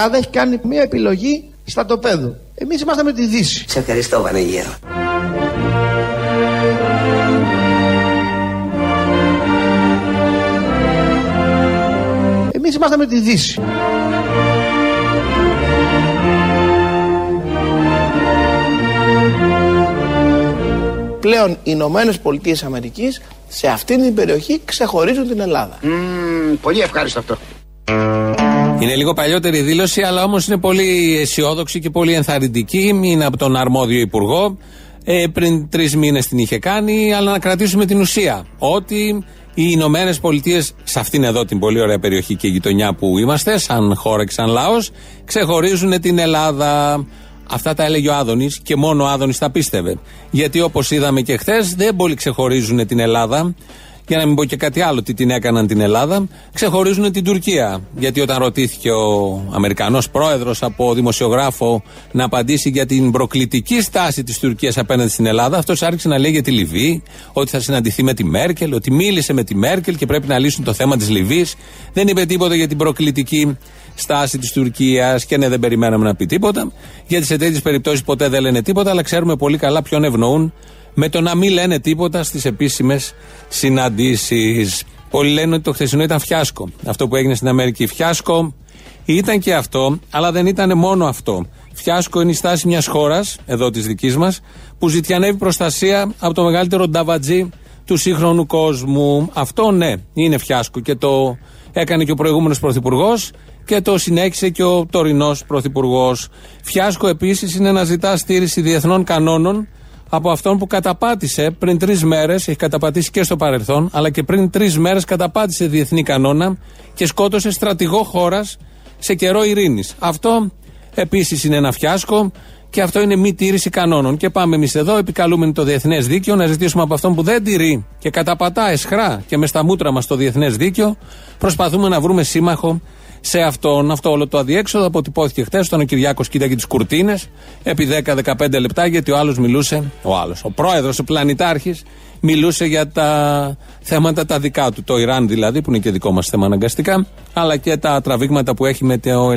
Ελλάδα έχει κάνει μια επιλογή στα τοπέδου. Εμείς είμαστε με τη Δύση. Σε ευχαριστώ, Βανεγέρο. Εμείς είμαστε με τη Δύση. Πλέον οι Ηνωμένες Πολιτείες Αμερικής σε αυτήν την περιοχή ξεχωρίζουν την Ελλάδα. πολύ ευχάριστο αυτό. Είναι λίγο παλιότερη δήλωση, αλλά όμως είναι πολύ αισιόδοξη και πολύ ενθαρρυντική. Είναι από τον αρμόδιο υπουργό. Ε, πριν τρεις μήνες την είχε κάνει, αλλά να κρατήσουμε την ουσία. Ότι οι Ηνωμένες Πολιτείες, σε αυτήν εδώ την πολύ ωραία περιοχή και γειτονιά που είμαστε, σαν χώρα και σαν λαός, ξεχωρίζουν την Ελλάδα. Αυτά τα έλεγε ο Άδωνης και μόνο ο Άδωνης τα πίστευε. Γιατί όπως είδαμε και χθες, δεν πολύ ξεχωρίζουν την Ελλάδα για να μην πω και κάτι άλλο, τι την έκαναν την Ελλάδα, ξεχωρίζουν την Τουρκία. Γιατί όταν ρωτήθηκε ο Αμερικανός πρόεδρος από δημοσιογράφο να απαντήσει για την προκλητική στάση της Τουρκίας απέναντι στην Ελλάδα, αυτός άρχισε να λέει για τη Λιβύη, ότι θα συναντηθεί με τη Μέρκελ, ότι μίλησε με τη Μέρκελ και πρέπει να λύσουν το θέμα της Λιβύης. Δεν είπε τίποτα για την προκλητική στάση της Τουρκίας και ναι, δεν περιμέναμε να πει τίποτα. Γιατί σε τέτοιες περιπτώσεις ποτέ δεν λένε τίποτα, αλλά ξέρουμε πολύ καλά ποιον ευνοούν με το να μην λένε τίποτα στις επίσημες συναντήσεις. Πολλοί λένε ότι το χθεσινό ήταν φιάσκο. Αυτό που έγινε στην Αμερική. Φιάσκο ήταν και αυτό, αλλά δεν ήταν μόνο αυτό. Φιάσκο είναι η στάση μιας χώρας, εδώ της δικής μας, που ζητιανεύει προστασία από το μεγαλύτερο νταβατζή του σύγχρονου κόσμου. Αυτό ναι, είναι φιάσκο και το έκανε και ο προηγούμενος πρωθυπουργός και το συνέχισε και ο τωρινός πρωθυπουργός. Φιάσκο επίσης είναι να ζητά στήριξη διεθνών κανόνων από αυτόν που καταπάτησε πριν τρεις μέρες, έχει καταπατήσει και στο παρελθόν, αλλά και πριν τρεις μέρες καταπάτησε διεθνή κανόνα και σκότωσε στρατηγό χώρας σε καιρό ειρήνης. Αυτό επίσης είναι ένα φιάσκο και αυτό είναι μη τήρηση κανόνων. Και πάμε εμείς εδώ, επικαλούμενοι το διεθνές δίκαιο, να ζητήσουμε από αυτόν που δεν τηρεί και καταπατά εσχρά και με στα μούτρα μας το διεθνές δίκαιο, προσπαθούμε να βρούμε σύμμαχο σε αυτόν. Αυτό όλο το αδιέξοδο αποτυπώθηκε χθες όταν ο Κυριάκο κοίταγε τις κουρτίνες επί 10-15 λεπτά γιατί ο άλλος μιλούσε, ο άλλος, ο πρόεδρος, ο πλανητάρχης, μιλούσε για τα θέματα τα δικά του. Το Ιράν δηλαδή, που είναι και δικό μας θέμα αναγκαστικά, αλλά και τα τραβήγματα που έχει με το,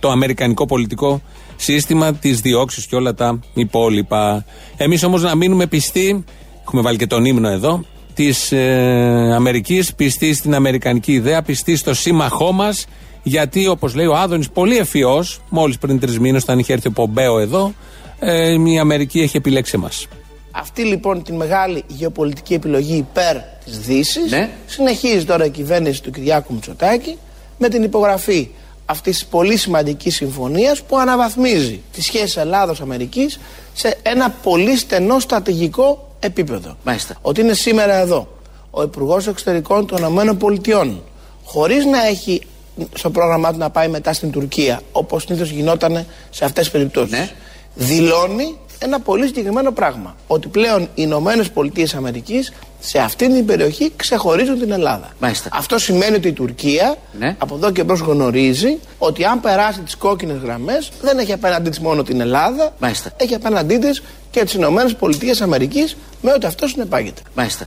το αμερικανικό πολιτικό σύστημα, τις διώξεις και όλα τα υπόλοιπα. Εμείς όμως να μείνουμε πιστοί, έχουμε βάλει και τον ύμνο εδώ, της ε, Αμερικής, πιστοί στην αμερικανική ιδέα, πιστοί στο σύμμαχό μας γιατί όπως λέει ο Άδωνης, πολύ ευφυός, μόλις πριν τρεις μήνες, όταν είχε έρθει ο Πομπέο εδώ, ε, η Αμερική έχει επιλέξει εμάς. Αυτή λοιπόν την μεγάλη γεωπολιτική επιλογή υπέρ της Δύσης ναι. συνεχίζει τώρα η κυβέρνηση του Κυριάκου Μητσοτάκη με την υπογραφή αυτής της πολύ σημαντικής συμφωνίας που αναβαθμίζει τις σχέσεις Ελλάδο-Αμερική σε ένα πολύ στενό στρατηγικό επίπεδο. Μάλιστα. Ότι είναι σήμερα εδώ ο Υπουργός Εξωτερικών των ΗΠΑ χωρίς να έχει στο πρόγραμμά του να πάει μετά στην Τουρκία, όπως συνήθως γινόταν σε αυτές τις περιπτώσεις. Ναι. Δηλώνει ένα πολύ συγκεκριμένο πράγμα. Ότι πλέον οι Ηνωμένες Πολιτείες Αμερικής σε αυτή την περιοχή ξεχωρίζουν την Ελλάδα. Μάλιστα. Αυτό σημαίνει ότι η Τουρκία Ναι. από εδώ και μπρος γνωρίζει ότι αν περάσει τις κόκκινες γραμμές δεν έχει απέναντί της μόνο την Ελλάδα, Μάλιστα. έχει απέναντί της και τις Ηνωμένες Πολιτείες Αμερικής με ό,τι αυτό συνεπάγεται. Μάλιστα.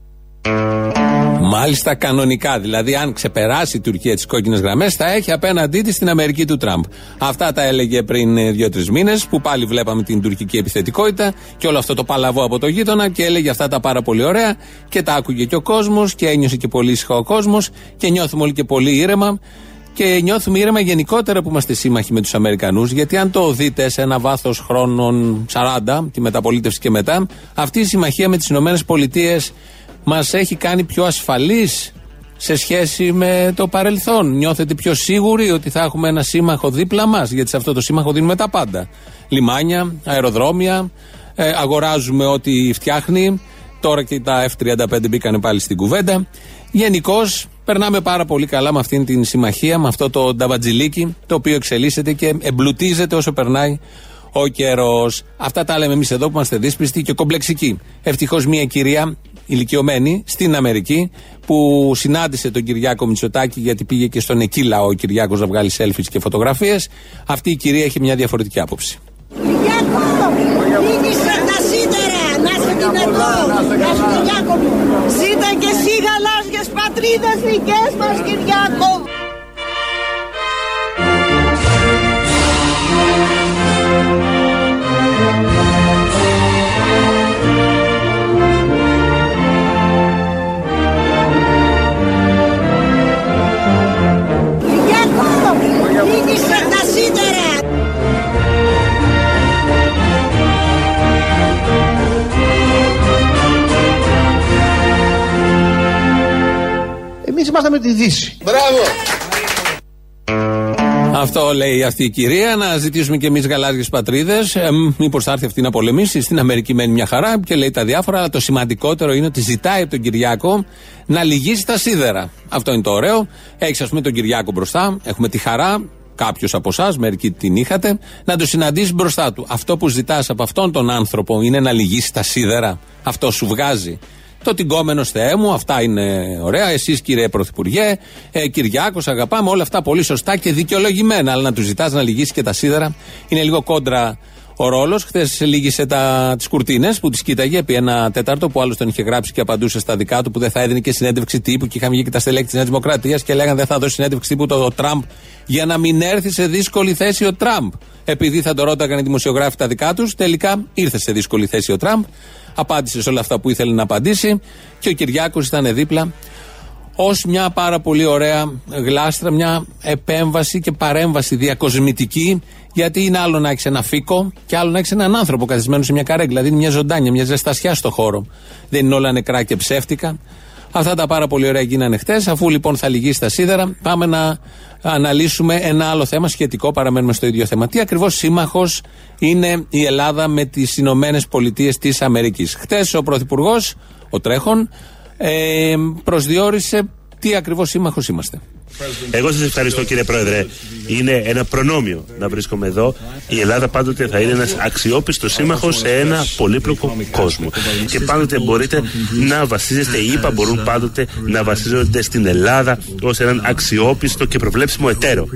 Μάλιστα κανονικά. Δηλαδή, αν ξεπεράσει η Τουρκία τις κόκκινες γραμμές, θα έχει απέναντί της την Αμερική του Τραμπ. Αυτά τα έλεγε πριν ε, δύο-τρεις μήνες, που πάλι βλέπαμε την τουρκική επιθετικότητα και όλο αυτό το παλαβό από το γείτονα και έλεγε αυτά τα πάρα πολύ ωραία και τα άκουγε και ο κόσμος και ένιωσε και πολύ ήσυχα ο κόσμος και νιώθουμε όλοι και πολύ ήρεμα. Και νιώθουμε ήρεμα γενικότερα που είμαστε σύμμαχοι με τους Αμερικανούς, γιατί αν το δείτε σε ένα βάθος χρόνων 40, τη μεταπολίτευση και μετά, αυτή η συμμαχία με τις ΗΠΑ μας έχει κάνει πιο ασφαλείς σε σχέση με το παρελθόν. Νιώθετε πιο σίγουροι ότι θα έχουμε ένα σύμμαχο δίπλα μας, γιατί σε αυτό το σύμμαχο δίνουμε τα πάντα. Λιμάνια, αεροδρόμια, ε, αγοράζουμε ό,τι φτιάχνει. Τώρα και τα F-35 μπήκανε πάλι στην κουβέντα. Γενικώ περνάμε πάρα πολύ καλά με αυτήν την συμμαχία, με αυτό το νταβατζιλίκι, το οποίο εξελίσσεται και εμπλουτίζεται όσο περνάει ο καιρός. Αυτά τα λέμε εμείς εδώ που είμαστε δύσπιστοι και κομπλεξικοί. Ευτυχώς μια κυρία ηλικιωμένη στην Αμερική που συνάντησε τον Κυριάκο Μητσοτάκη γιατί πήγε και στον εκεί λαό ο Κυριάκος να βγάλει selfies και φωτογραφίες αυτή η κυρία έχει μια διαφορετική άποψη. Κυριάκο, μίλησε τα σίδερα, να είσαι δυνατός, να είσαι Κυριάκο μου. Ζήτα και εσύ γαλάζιες πατρίδες δικές μας, Κυριάκο. Συνεργαζόμαστε με τη Δύση. Μπράβο! Αυτό λέει αυτή η κυρία. Να ζητήσουμε και εμείς γαλάζιες πατρίδες. Ε, Μήπως θα έρθει αυτή να πολεμήσει. Στην Αμερική μένει μια χαρά και λέει τα διάφορα. Αλλά το σημαντικότερο είναι ότι ζητάει από τον Κυριάκο να λυγίσει τα σίδερα. Αυτό είναι το ωραίο. Έχεις, ας πούμε, τον Κυριάκο μπροστά. Έχουμε τη χαρά. Κάποιος από εσάς, μερικοί την είχατε, να το συναντήσεις μπροστά του. Αυτό που ζητάς από αυτόν τον άνθρωπο είναι να λυγίσει τα σίδερα. Αυτό σου βγάζει. Το τυγκόμενος Θεέ μου, αυτά είναι ωραία. Εσείς κύριε Πρωθυπουργέ, ε, Κυριάκος, αγαπάμε όλα αυτά πολύ σωστά και δικαιολογημένα. Αλλά να τους ζητάς να λυγίσει και τα σίδερα είναι λίγο κόντρα ο ρόλος. Χθες λύγησε τις κουρτίνες που τις κοίταγε επί ένα τέταρτο που άλλο τον είχε γράψει και απαντούσε στα δικά του που δεν θα έδινε και συνέντευξη τύπου και είχαν βγει και τα στελέχη της Νέας Δημοκρατίας και λέγανε δεν θα δώσει συνέντευξη τύπου το, το Τραμπ για να μην έρθει σε δύσκολη θέση ο Τραμπ. Επειδή θα το ρώταγαν οι δημοσιογράφοι τα δικά τους, τελικά ήρθε σε δύσκολη θέση ο Τραμπ. Απάντησε σε όλα αυτά που ήθελε να απαντήσει και ο Κυριάκος ήταν δίπλα ως μια πάρα πολύ ωραία γλάστρα, μια επέμβαση και παρέμβαση διακοσμητική. Γιατί είναι άλλο να έχεις ένα φίκο και άλλο να έχεις έναν άνθρωπο καθισμένο σε μια καρέκλα. Δηλαδή είναι μια ζωντάνια, μια ζεστασιά στο χώρο. Δεν είναι όλα νεκρά και ψεύτικα. Αυτά τα πάρα πολύ ωραία γίνανε χτες. Αφού λοιπόν θα λυγίσει τα σίδερα, πάμε να αναλύσουμε ένα άλλο θέμα σχετικό. Παραμένουμε στο ίδιο θέμα. Τι ακριβώς σύμμαχος είναι η Ελλάδα με τις Ηνωμένες Πολιτείες της Αμερικής; Χτες ο Πρωθυπουργός, ο Τρέχον, ε, προσδιορίσε τι ακριβώς σύμμαχος είμαστε. Εγώ σας ευχαριστώ κύριε Πρόεδρε. Είναι ένα προνόμιο να βρίσκομαι εδώ. Η Ελλάδα πάντοτε θα είναι ένας αξιόπιστος σύμμαχος σε ένα πολύπλοκο κόσμο. Και πάντοτε μπορείτε να βασίζεστε, οι ΙΠΑ μπορούν πάντοτε να βασίζονται στην Ελλάδα ως έναν αξιόπιστο και προβλέψιμο εταίρο.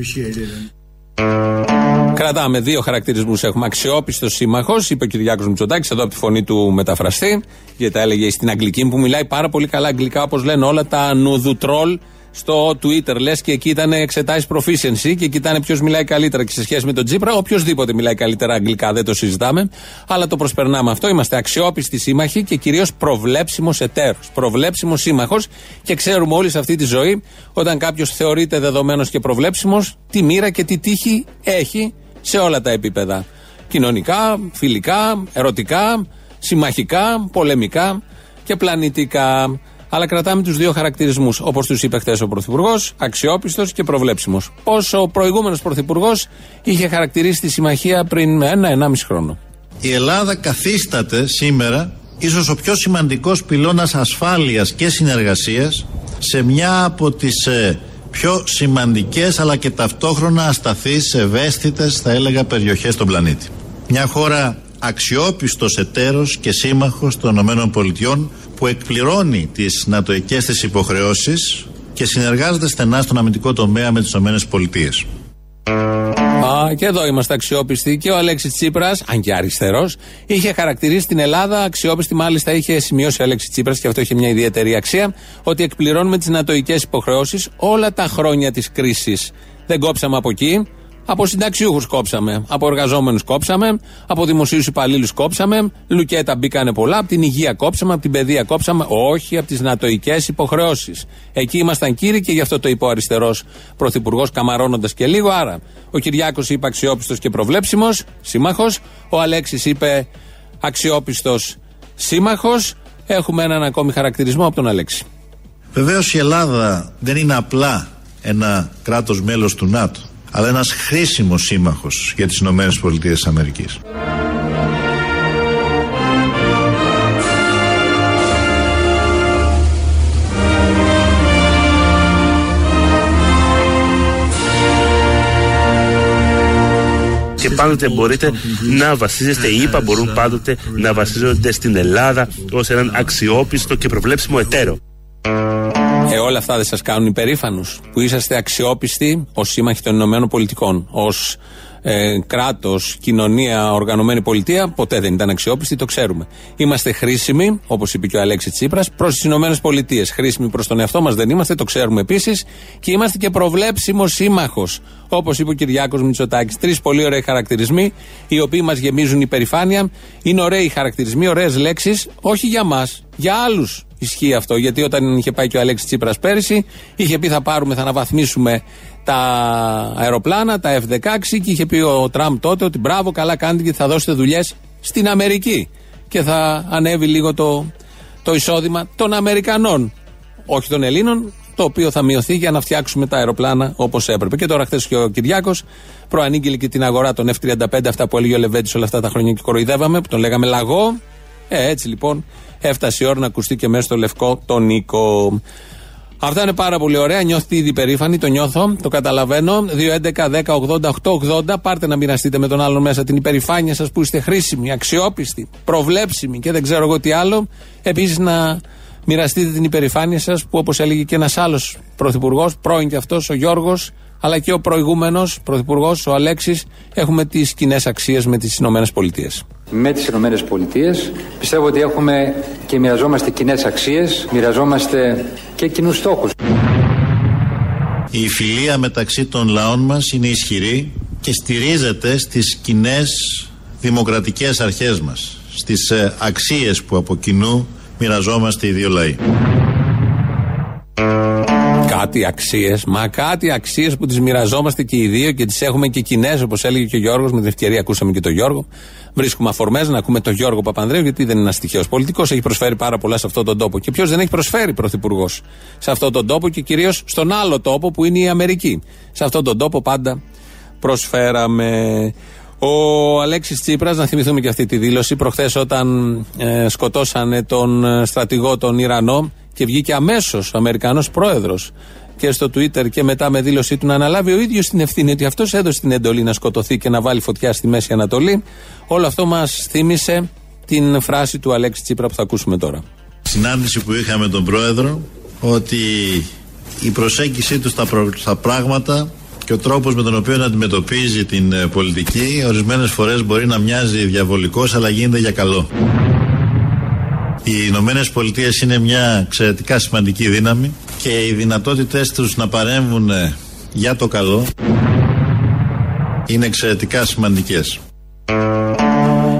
Κρατάμε δύο χαρακτηρισμούς. Έχουμε αξιόπιστο σύμμαχος, είπε ο Κυριάκος Μητσοτάκης, εδώ από τη φωνή του μεταφραστή, γιατί τα έλεγε στην Αγγλική, που μιλάει πάρα πολύ καλά αγγλικά, όπως λένε όλα τα νουδουτρόλ στο Twitter. Λες και εκεί ήταν εξετάσεις proficiency και εκεί ήταν ποιος μιλάει καλύτερα. Και σε σχέση με τον Τζίπρα, οποιοδήποτε μιλάει καλύτερα αγγλικά, δεν το συζητάμε. Αλλά το προσπερνάμε αυτό. Είμαστε αξιόπιστοι σύμμαχοι και κυρίως προβλέψιμος εταίρος. Προβλέψιμος σύμμαχος και ξέρουμε όλοι σε αυτή τη ζωή, όταν κάποιος θεωρείται δεδομένος και προβλέψιμος, τι μοίρα και τι τύχη έχει σε όλα τα επίπεδα. Κοινωνικά, φιλικά, ερωτικά, συμμαχικά, πολεμικά και πλανητικά. Αλλά κρατάμε τους δύο χαρακτηρισμούς. Όπως τους είπε χθες ο Πρωθυπουργός, αξιόπιστος και προβλέψιμος. Όσο ο προηγούμενος Πρωθυπουργός είχε χαρακτηρίσει τη συμμαχία πριν ένα-ενάμιση χρόνο. Η Ελλάδα καθίσταται σήμερα ίσως ο πιο σημαντικός πυλώνας ασφάλειας και συνεργασίας σε μια από τις ε, πιο σημαντικές αλλά και ταυτόχρονα ασταθείς, ευαίσθητες θα έλεγα περιοχές στον πλανήτη. Μια χώρα αξιόπιστος εταίρος και σύμμαχος των ΗΠΑ που εκπληρώνει τις νατοικές της υποχρεώσεις και συνεργάζεται στενά στον αμυντικό τομέα με τις ΗΠΑ. Α, και εδώ είμαστε αξιόπιστοι. Και ο Αλέξης Τσίπρας, αν και αριστερός, είχε χαρακτηρίσει την Ελλάδα αξιόπιστη. Μάλιστα, είχε σημειώσει ο Αλέξη Τσίπρας, και αυτό είχε μια ιδιαίτερη αξία, ότι εκπληρώνουμε τις νατοικέ υποχρεώσεις όλα τα χρόνια της κρίσης. Δεν κόψαμε από εκεί. Από συνταξιούχους κόψαμε, από εργαζόμενους κόψαμε, από δημοσίους υπαλλήλους κόψαμε, λουκέτα μπήκανε πολλά, από την υγεία κόψαμε, από την παιδεία κόψαμε, όχι από τις νατοικέ υποχρεώσεις. Εκεί ήμασταν κύριοι και γι' αυτό το είπε ο αριστερός πρωθυπουργός, καμαρώνοντας και λίγο. Άρα, ο Κυριάκος είπε αξιόπιστος και προβλέψιμος, σύμμαχος. Ο Αλέξης είπε αξιόπιστος σύμμαχος. Έχουμε έναν ακόμη χαρακτηρισμό από τον Αλέξη. Βεβαίως η Ελλάδα δεν είναι απλά ένα κράτος μέλος του ΝΑΤΟ αλλά ένας χρήσιμος σύμμαχος για τις Ηνωμένες Πολιτείες Αμερικής. Και πάντοτε μπορείτε να βασίζεστε, οι ΙΠΑ μπορούν πάντοτε να βασίζονται στην Ελλάδα ως έναν αξιόπιστο και προβλέψιμο εταίρο. Ε, όλα αυτά δεν σας κάνουν υπερήφανους που είσαστε αξιόπιστοι ως σύμμαχοι των Ηνωμένων Πολιτικών, ως ε, κράτος, κοινωνία, οργανωμένη πολιτεία. Ποτέ δεν ήταν αξιόπιστοι, το ξέρουμε. Είμαστε χρήσιμοι, όπως είπε και ο Αλέξης Τσίπρας, προς τις Ηνωμένες Πολιτείες. Χρήσιμοι προς τον εαυτό μας δεν είμαστε, το ξέρουμε επίσης. Και είμαστε και προβλέψιμος σύμμαχος, όπως είπε ο Κυριάκος Μητσοτάκης. Τρεις πολύ ωραίοι χαρακτηρισμοί, οι οποίοι μας γεμίζουν υπερηφάνεια. Είναι ωραίοι χαρακτηρισμοί, ωραίες λέξεις, όχι για μας, για άλλους Ισχύει αυτό. Γιατί όταν είχε πάει και ο Αλέξης Τσίπρας πέρυσι, είχε πει θα πάρουμε, θα αναβαθμίσουμε τα αεροπλάνα, τα F-16 και είχε πει ο Τραμπ τότε ότι μπράβο, καλά κάνετε και θα δώσετε δουλειές στην Αμερική. Και θα ανέβει λίγο το, το εισόδημα των Αμερικανών. Όχι των Ελλήνων, το οποίο θα μειωθεί για να φτιάξουμε τα αεροπλάνα όπως έπρεπε. Και τώρα, χθες και ο Κυριάκος προανήγγειλε και την αγορά των F-35, αυτά που έλεγε ο Λεβέντης όλα αυτά τα χρόνια και κοροϊδεύαμε, που τον λέγαμε λαγό. Ε, έτσι λοιπόν έφτασε η ώρα να ακουστεί και μέσα στο λευκό τον Νίκο. Αυτά είναι πάρα πολύ ωραία. Νιώθετε ήδη περήφανοι, το νιώθω, το καταλαβαίνω. 2.11.10.80.880. Πάρτε να μοιραστείτε με τον άλλον μέσα την υπερηφάνεια σας που είστε χρήσιμοι, αξιόπιστοι, προβλέψιμοι και δεν ξέρω εγώ τι άλλο. Επίσης να μοιραστείτε την υπερηφάνεια σας που όπως έλεγε και ένας άλλος πρωθυπουργός, πρώην και αυτός, ο Γιώργος, αλλά και ο προηγούμενος πρωθυπουργός, ο Αλέξης, έχουμε τις κοινές αξίες με τις Ηνωμένες Πολιτείες. Με τις Ηνωμένες Πολιτείες πιστεύω ότι έχουμε και μοιραζόμαστε κοινές αξίες, μοιραζόμαστε και κοινούς στόχους. Η φιλία μεταξύ των λαών μας είναι ισχυρή και στηρίζεται στις κοινές δημοκρατικές αρχές μας, στις ε, αξίες που από κοινού μοιραζόμαστε οι δύο λαοί. Κάτι αξίες, μα κάτι αξίες που τις μοιραζόμαστε και οι δύο και τις έχουμε και κοινέ, όπως έλεγε και ο Γιώργος. Με την ευκαιρία ακούσαμε και τον Γιώργο. Βρίσκουμε αφορμές να ακούμε τον Γιώργο Παπανδρέου, γιατί δεν είναι ένας τυχαίο πολιτικός. Έχει προσφέρει πάρα πολλά σε αυτόν τον τόπο. Και ποιος δεν έχει προσφέρει πρωθυπουργός σε αυτόν τον τόπο και κυρίως στον άλλο τόπο που είναι η Αμερική. Σε αυτόν τον τόπο πάντα προσφέραμε. Ο Αλέξης Τσίπρας, να θυμηθούμε και αυτή τη δήλωση, προχθές όταν ε, σκοτώσανε τον ε, στρατηγό τον Ιρανό και βγήκε αμέσως ο Αμερικανός πρόεδρος και στο Twitter και μετά με δήλωσή του να αναλάβει ο ίδιος την ευθύνη ότι αυτός έδωσε την εντολή να σκοτωθεί και να βάλει φωτιά στη Μέση Ανατολή. Όλο αυτό μας θύμισε την φράση του Αλέξη Τσίπρα που θα ακούσουμε τώρα. Συνάντηση που είχαμε τον πρόεδρο ότι η προσέγγιση του στα, προ- στα πράγματα και ο τρόπος με τον οποίο αντιμετωπίζει την ε, πολιτική ορισμένες φορές μπορεί να μοιάζει διαβολικός αλλά γίνεται για καλό. Οι Ηνωμένε Πολιτείε είναι μια εξαιρετικά σημαντική δύναμη και οι δυνατότητες τους να παρέμβουν ε, για το καλό είναι εξαιρετικά σημαντικές.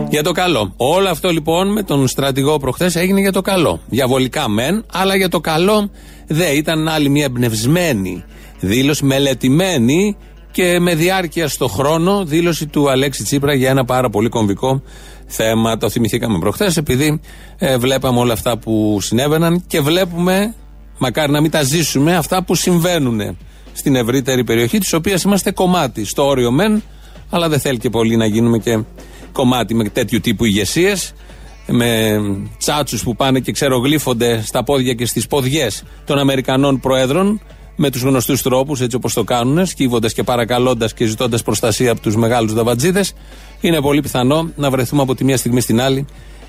Για το καλό. Όλο αυτό λοιπόν με τον στρατηγό προχθές έγινε για το καλό. Διαβολικά μεν, αλλά για το καλό δεν. Ήταν άλλη μια εμπνευσμένη δήλωση, μελετημένη και με διάρκεια στο χρόνο δήλωση του Αλέξη Τσίπρα για ένα πάρα πολύ κομβικό θέμα. Το θυμηθήκαμε προχθές επειδή ε, βλέπαμε όλα αυτά που συνέβαιναν και βλέπουμε, μακάρι να μην τα ζήσουμε, αυτά που συμβαίνουν στην ευρύτερη περιοχή της οποίας είμαστε κομμάτι. Στο όριο μεν, αλλά δεν θέλει και πολύ να γίνουμε και κομμάτι με τέτοιου τύπου ηγεσίες. Με τσάτσους που πάνε και ξερογλύφονται στα πόδια και στις ποδιές των Αμερικανών Προέδρων με τους γνωστούς τρόπους, έτσι όπως το κάνουν, σκύβοντας και παρακαλώντας και ζητώντας προστασία από τους μεγάλους δαβατζίδε, είναι πολύ πιθανό να βρεθούμε από τη μία στιγμή στην άλλη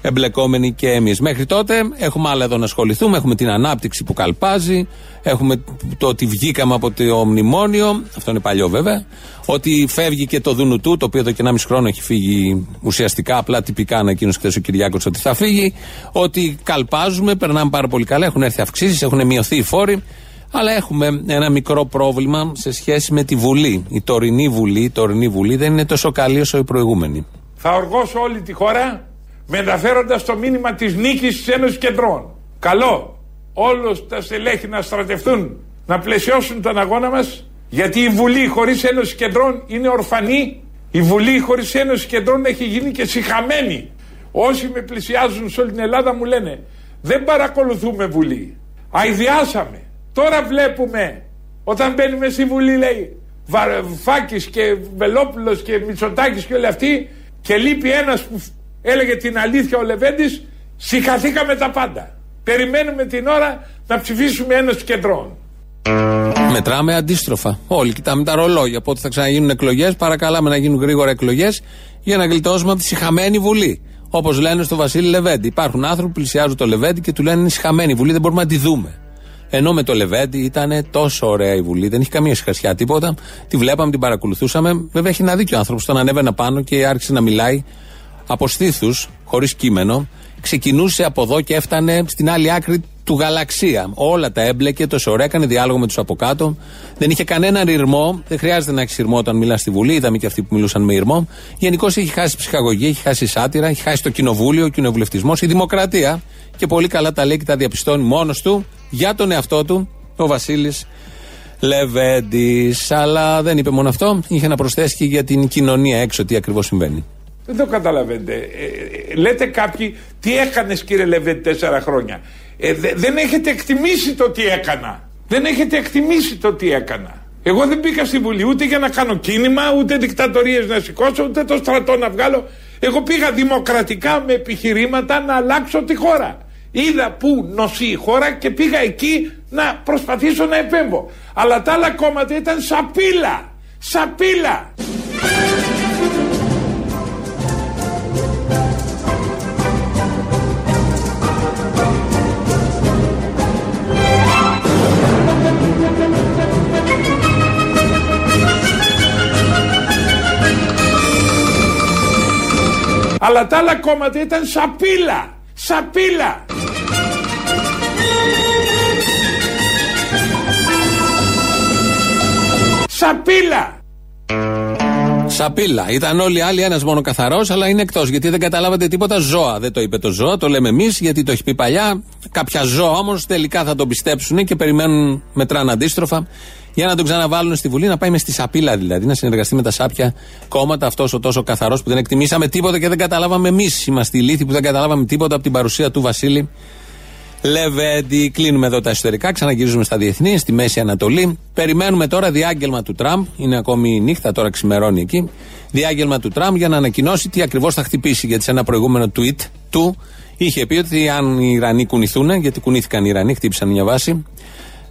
εμπλεκόμενοι και εμείς. Μέχρι τότε έχουμε άλλα εδώ να ασχοληθούμε. Έχουμε την ανάπτυξη που καλπάζει. Έχουμε το ότι βγήκαμε από το μνημόνιο. Αυτό είναι παλιό βέβαια. Ότι φεύγει και το Δουνουτού, το οποίο εδώ και 1,5 χρόνο έχει φύγει ουσιαστικά. Απλά τυπικά ανακοίνωσε χθες ο Κυριάκος ότι θα φύγει. Ότι καλπάζουμε, περνάμε πάρα πολύ καλά. Έχουν έρθει αυξήσεις, έχουν μειωθεί οι φόροι. Αλλά έχουμε ένα μικρό πρόβλημα σε σχέση με τη Βουλή. Η τωρινή Βουλή, η τωρινή Βουλή δεν είναι τόσο καλή όσο η προηγούμενη. Θα οργώσω όλη τη χώρα μεταφέροντας το μήνυμα της νίκης της Ένωσης Κεντρών. Καλό όλους τα στελέχη να στρατευτούν, να πλαισιώσουν τον αγώνα μας, γιατί η Βουλή χωρίς Ένωση Κεντρών είναι ορφανή. Η Βουλή χωρίς Ένωση Κεντρών έχει γίνει και συχαμένη. Όσοι με πλησιάζουν σε όλη την Ελλάδα μου λένε δεν παρακολουθούμε Βουλή. Αηδιάσαμε. Τώρα βλέπουμε όταν μπαίνουμε στη Βουλή λέει Βαρφάκης και Βελόπουλος και Μητσοτάκης και όλοι αυτοί και λείπει ένας που έλεγε την αλήθεια ο Λεβέντης συγχαθήκαμε τα πάντα. Περιμένουμε την ώρα να ψηφίσουμε Ένωση Κεντρών. Μετράμε αντίστροφα. Όλοι κοιτάμε τα ρολόγια. Πότε θα ξαναγίνουν εκλογές. Παρακαλάμε να γίνουν γρήγορα εκλογές για να γλιτώσουμε από τη συχαμένη Βουλή. Όπως λένε στο Βασίλη Λεβέντη. Υπάρχουν άνθρωποι που πλησιάζουν το Λεβέντη και του λένε είναι συχαμένη η Βουλή, δεν μπορούμε να τη δούμε. Ενώ με το Λεβέντη ήταν τόσο ωραία η Βουλή, δεν είχε καμία σχασιά τίποτα. Τη βλέπαμε, την παρακολουθούσαμε. Βέβαια έχει ένα δίκιο άνθρωπος. Τον ανέβαινε πάνω και άρχισε να μιλάει από στήθους, χωρίς κείμενο. Ξεκινούσε από εδώ και έφτανε στην άλλη άκρη του γαλαξία. Όλα τα έμπλεκε, τόσο ωραία, έκανε διάλογο με τους από κάτω. Δεν είχε κανέναν ηρμό. Δεν χρειάζεται να έχεις ηρμό όταν μιλάς στη Βουλή. Είδαμε και αυτοί που μιλούσαν με ηρμό. Γενικώς έχει χάσει ψυχαγωγία, έχει χάσει σάτυρα, έχει χάσει το κοινοβούλιο, ο κοινοβουλευτισμός, η δημοκρατία. Και πολύ καλά τα λέει και τα διαπιστώνει μόνος του για τον εαυτό του ο Βασίλης Λεβέντης. Αλλά δεν είπε μόνο αυτό. Είχε να προσθέσει και για την κοινωνία έξω τι ακριβώς συμβαίνει. Δεν το καταλαβαίνετε. Ε, ε, λέτε κάποιοι τι έκανες κύριε Λεβέντη τέσσερα χρόνια. Ε, δε- δεν έχετε εκτιμήσει το τι έκανα. Δεν έχετε εκτιμήσει το τι έκανα. Εγώ δεν μπήκα στη Βουλή ούτε για να κάνω κίνημα, ούτε δικτατορίες να σηκώσω, ούτε το στρατό να βγάλω. Εγώ πήγα δημοκρατικά με επιχειρήματα να αλλάξω τη χώρα. Είδα που νοσεί η χώρα και πήγα εκεί να προσπαθήσω να επέμβω. Αλλά τα άλλα κόμματα ήταν σαπίλα. Σαπίλα. Αλλά τα άλλα κόμματα ήταν σαπίλα. Σαπίλα. Σαπίλα. Σαπίλα. Ήταν όλοι οι άλλοι ένας μόνο καθαρός, αλλά είναι εκτός γιατί δεν καταλάβατε τίποτα ζώα. Δεν το είπε το ζώα, το λέμε εμείς γιατί το έχει πει παλιά. Κάποια ζώα όμως τελικά θα τον πιστέψουν και περιμένουν, μετράνε αντίστροφα για να τον ξαναβάλουν στη Βουλή, να πάει με στη σαπίλα δηλαδή, να συνεργαστεί με τα σάπια κόμματα. Αυτός ο τόσο καθαρός που δεν εκτιμήσαμε τίποτα και δεν καταλάβαμε εμείς. Είμαστε οι λύθοι που δεν καταλάβαμε τίποτα από την παρουσία του Βασίλη Λεβέντη. Κλείνουμε εδώ τα ιστορικά, ξαναγυρίζουμε στα διεθνή, στη Μέση Ανατολή. Περιμένουμε τώρα διάγγελμα του Τραμπ. Είναι ακόμη νύχτα, τώρα ξημερώνει εκεί. Διάγγελμα του Τραμπ για να ανακοινώσει τι ακριβώς θα χτυπήσει. Γιατί σε ένα προηγούμενο tweet του είχε πει ότι αν οι Ιρανοί κουνηθούν, γιατί κουνήθηκαν οι Ιρανοί, χτύπησαν μια βάση,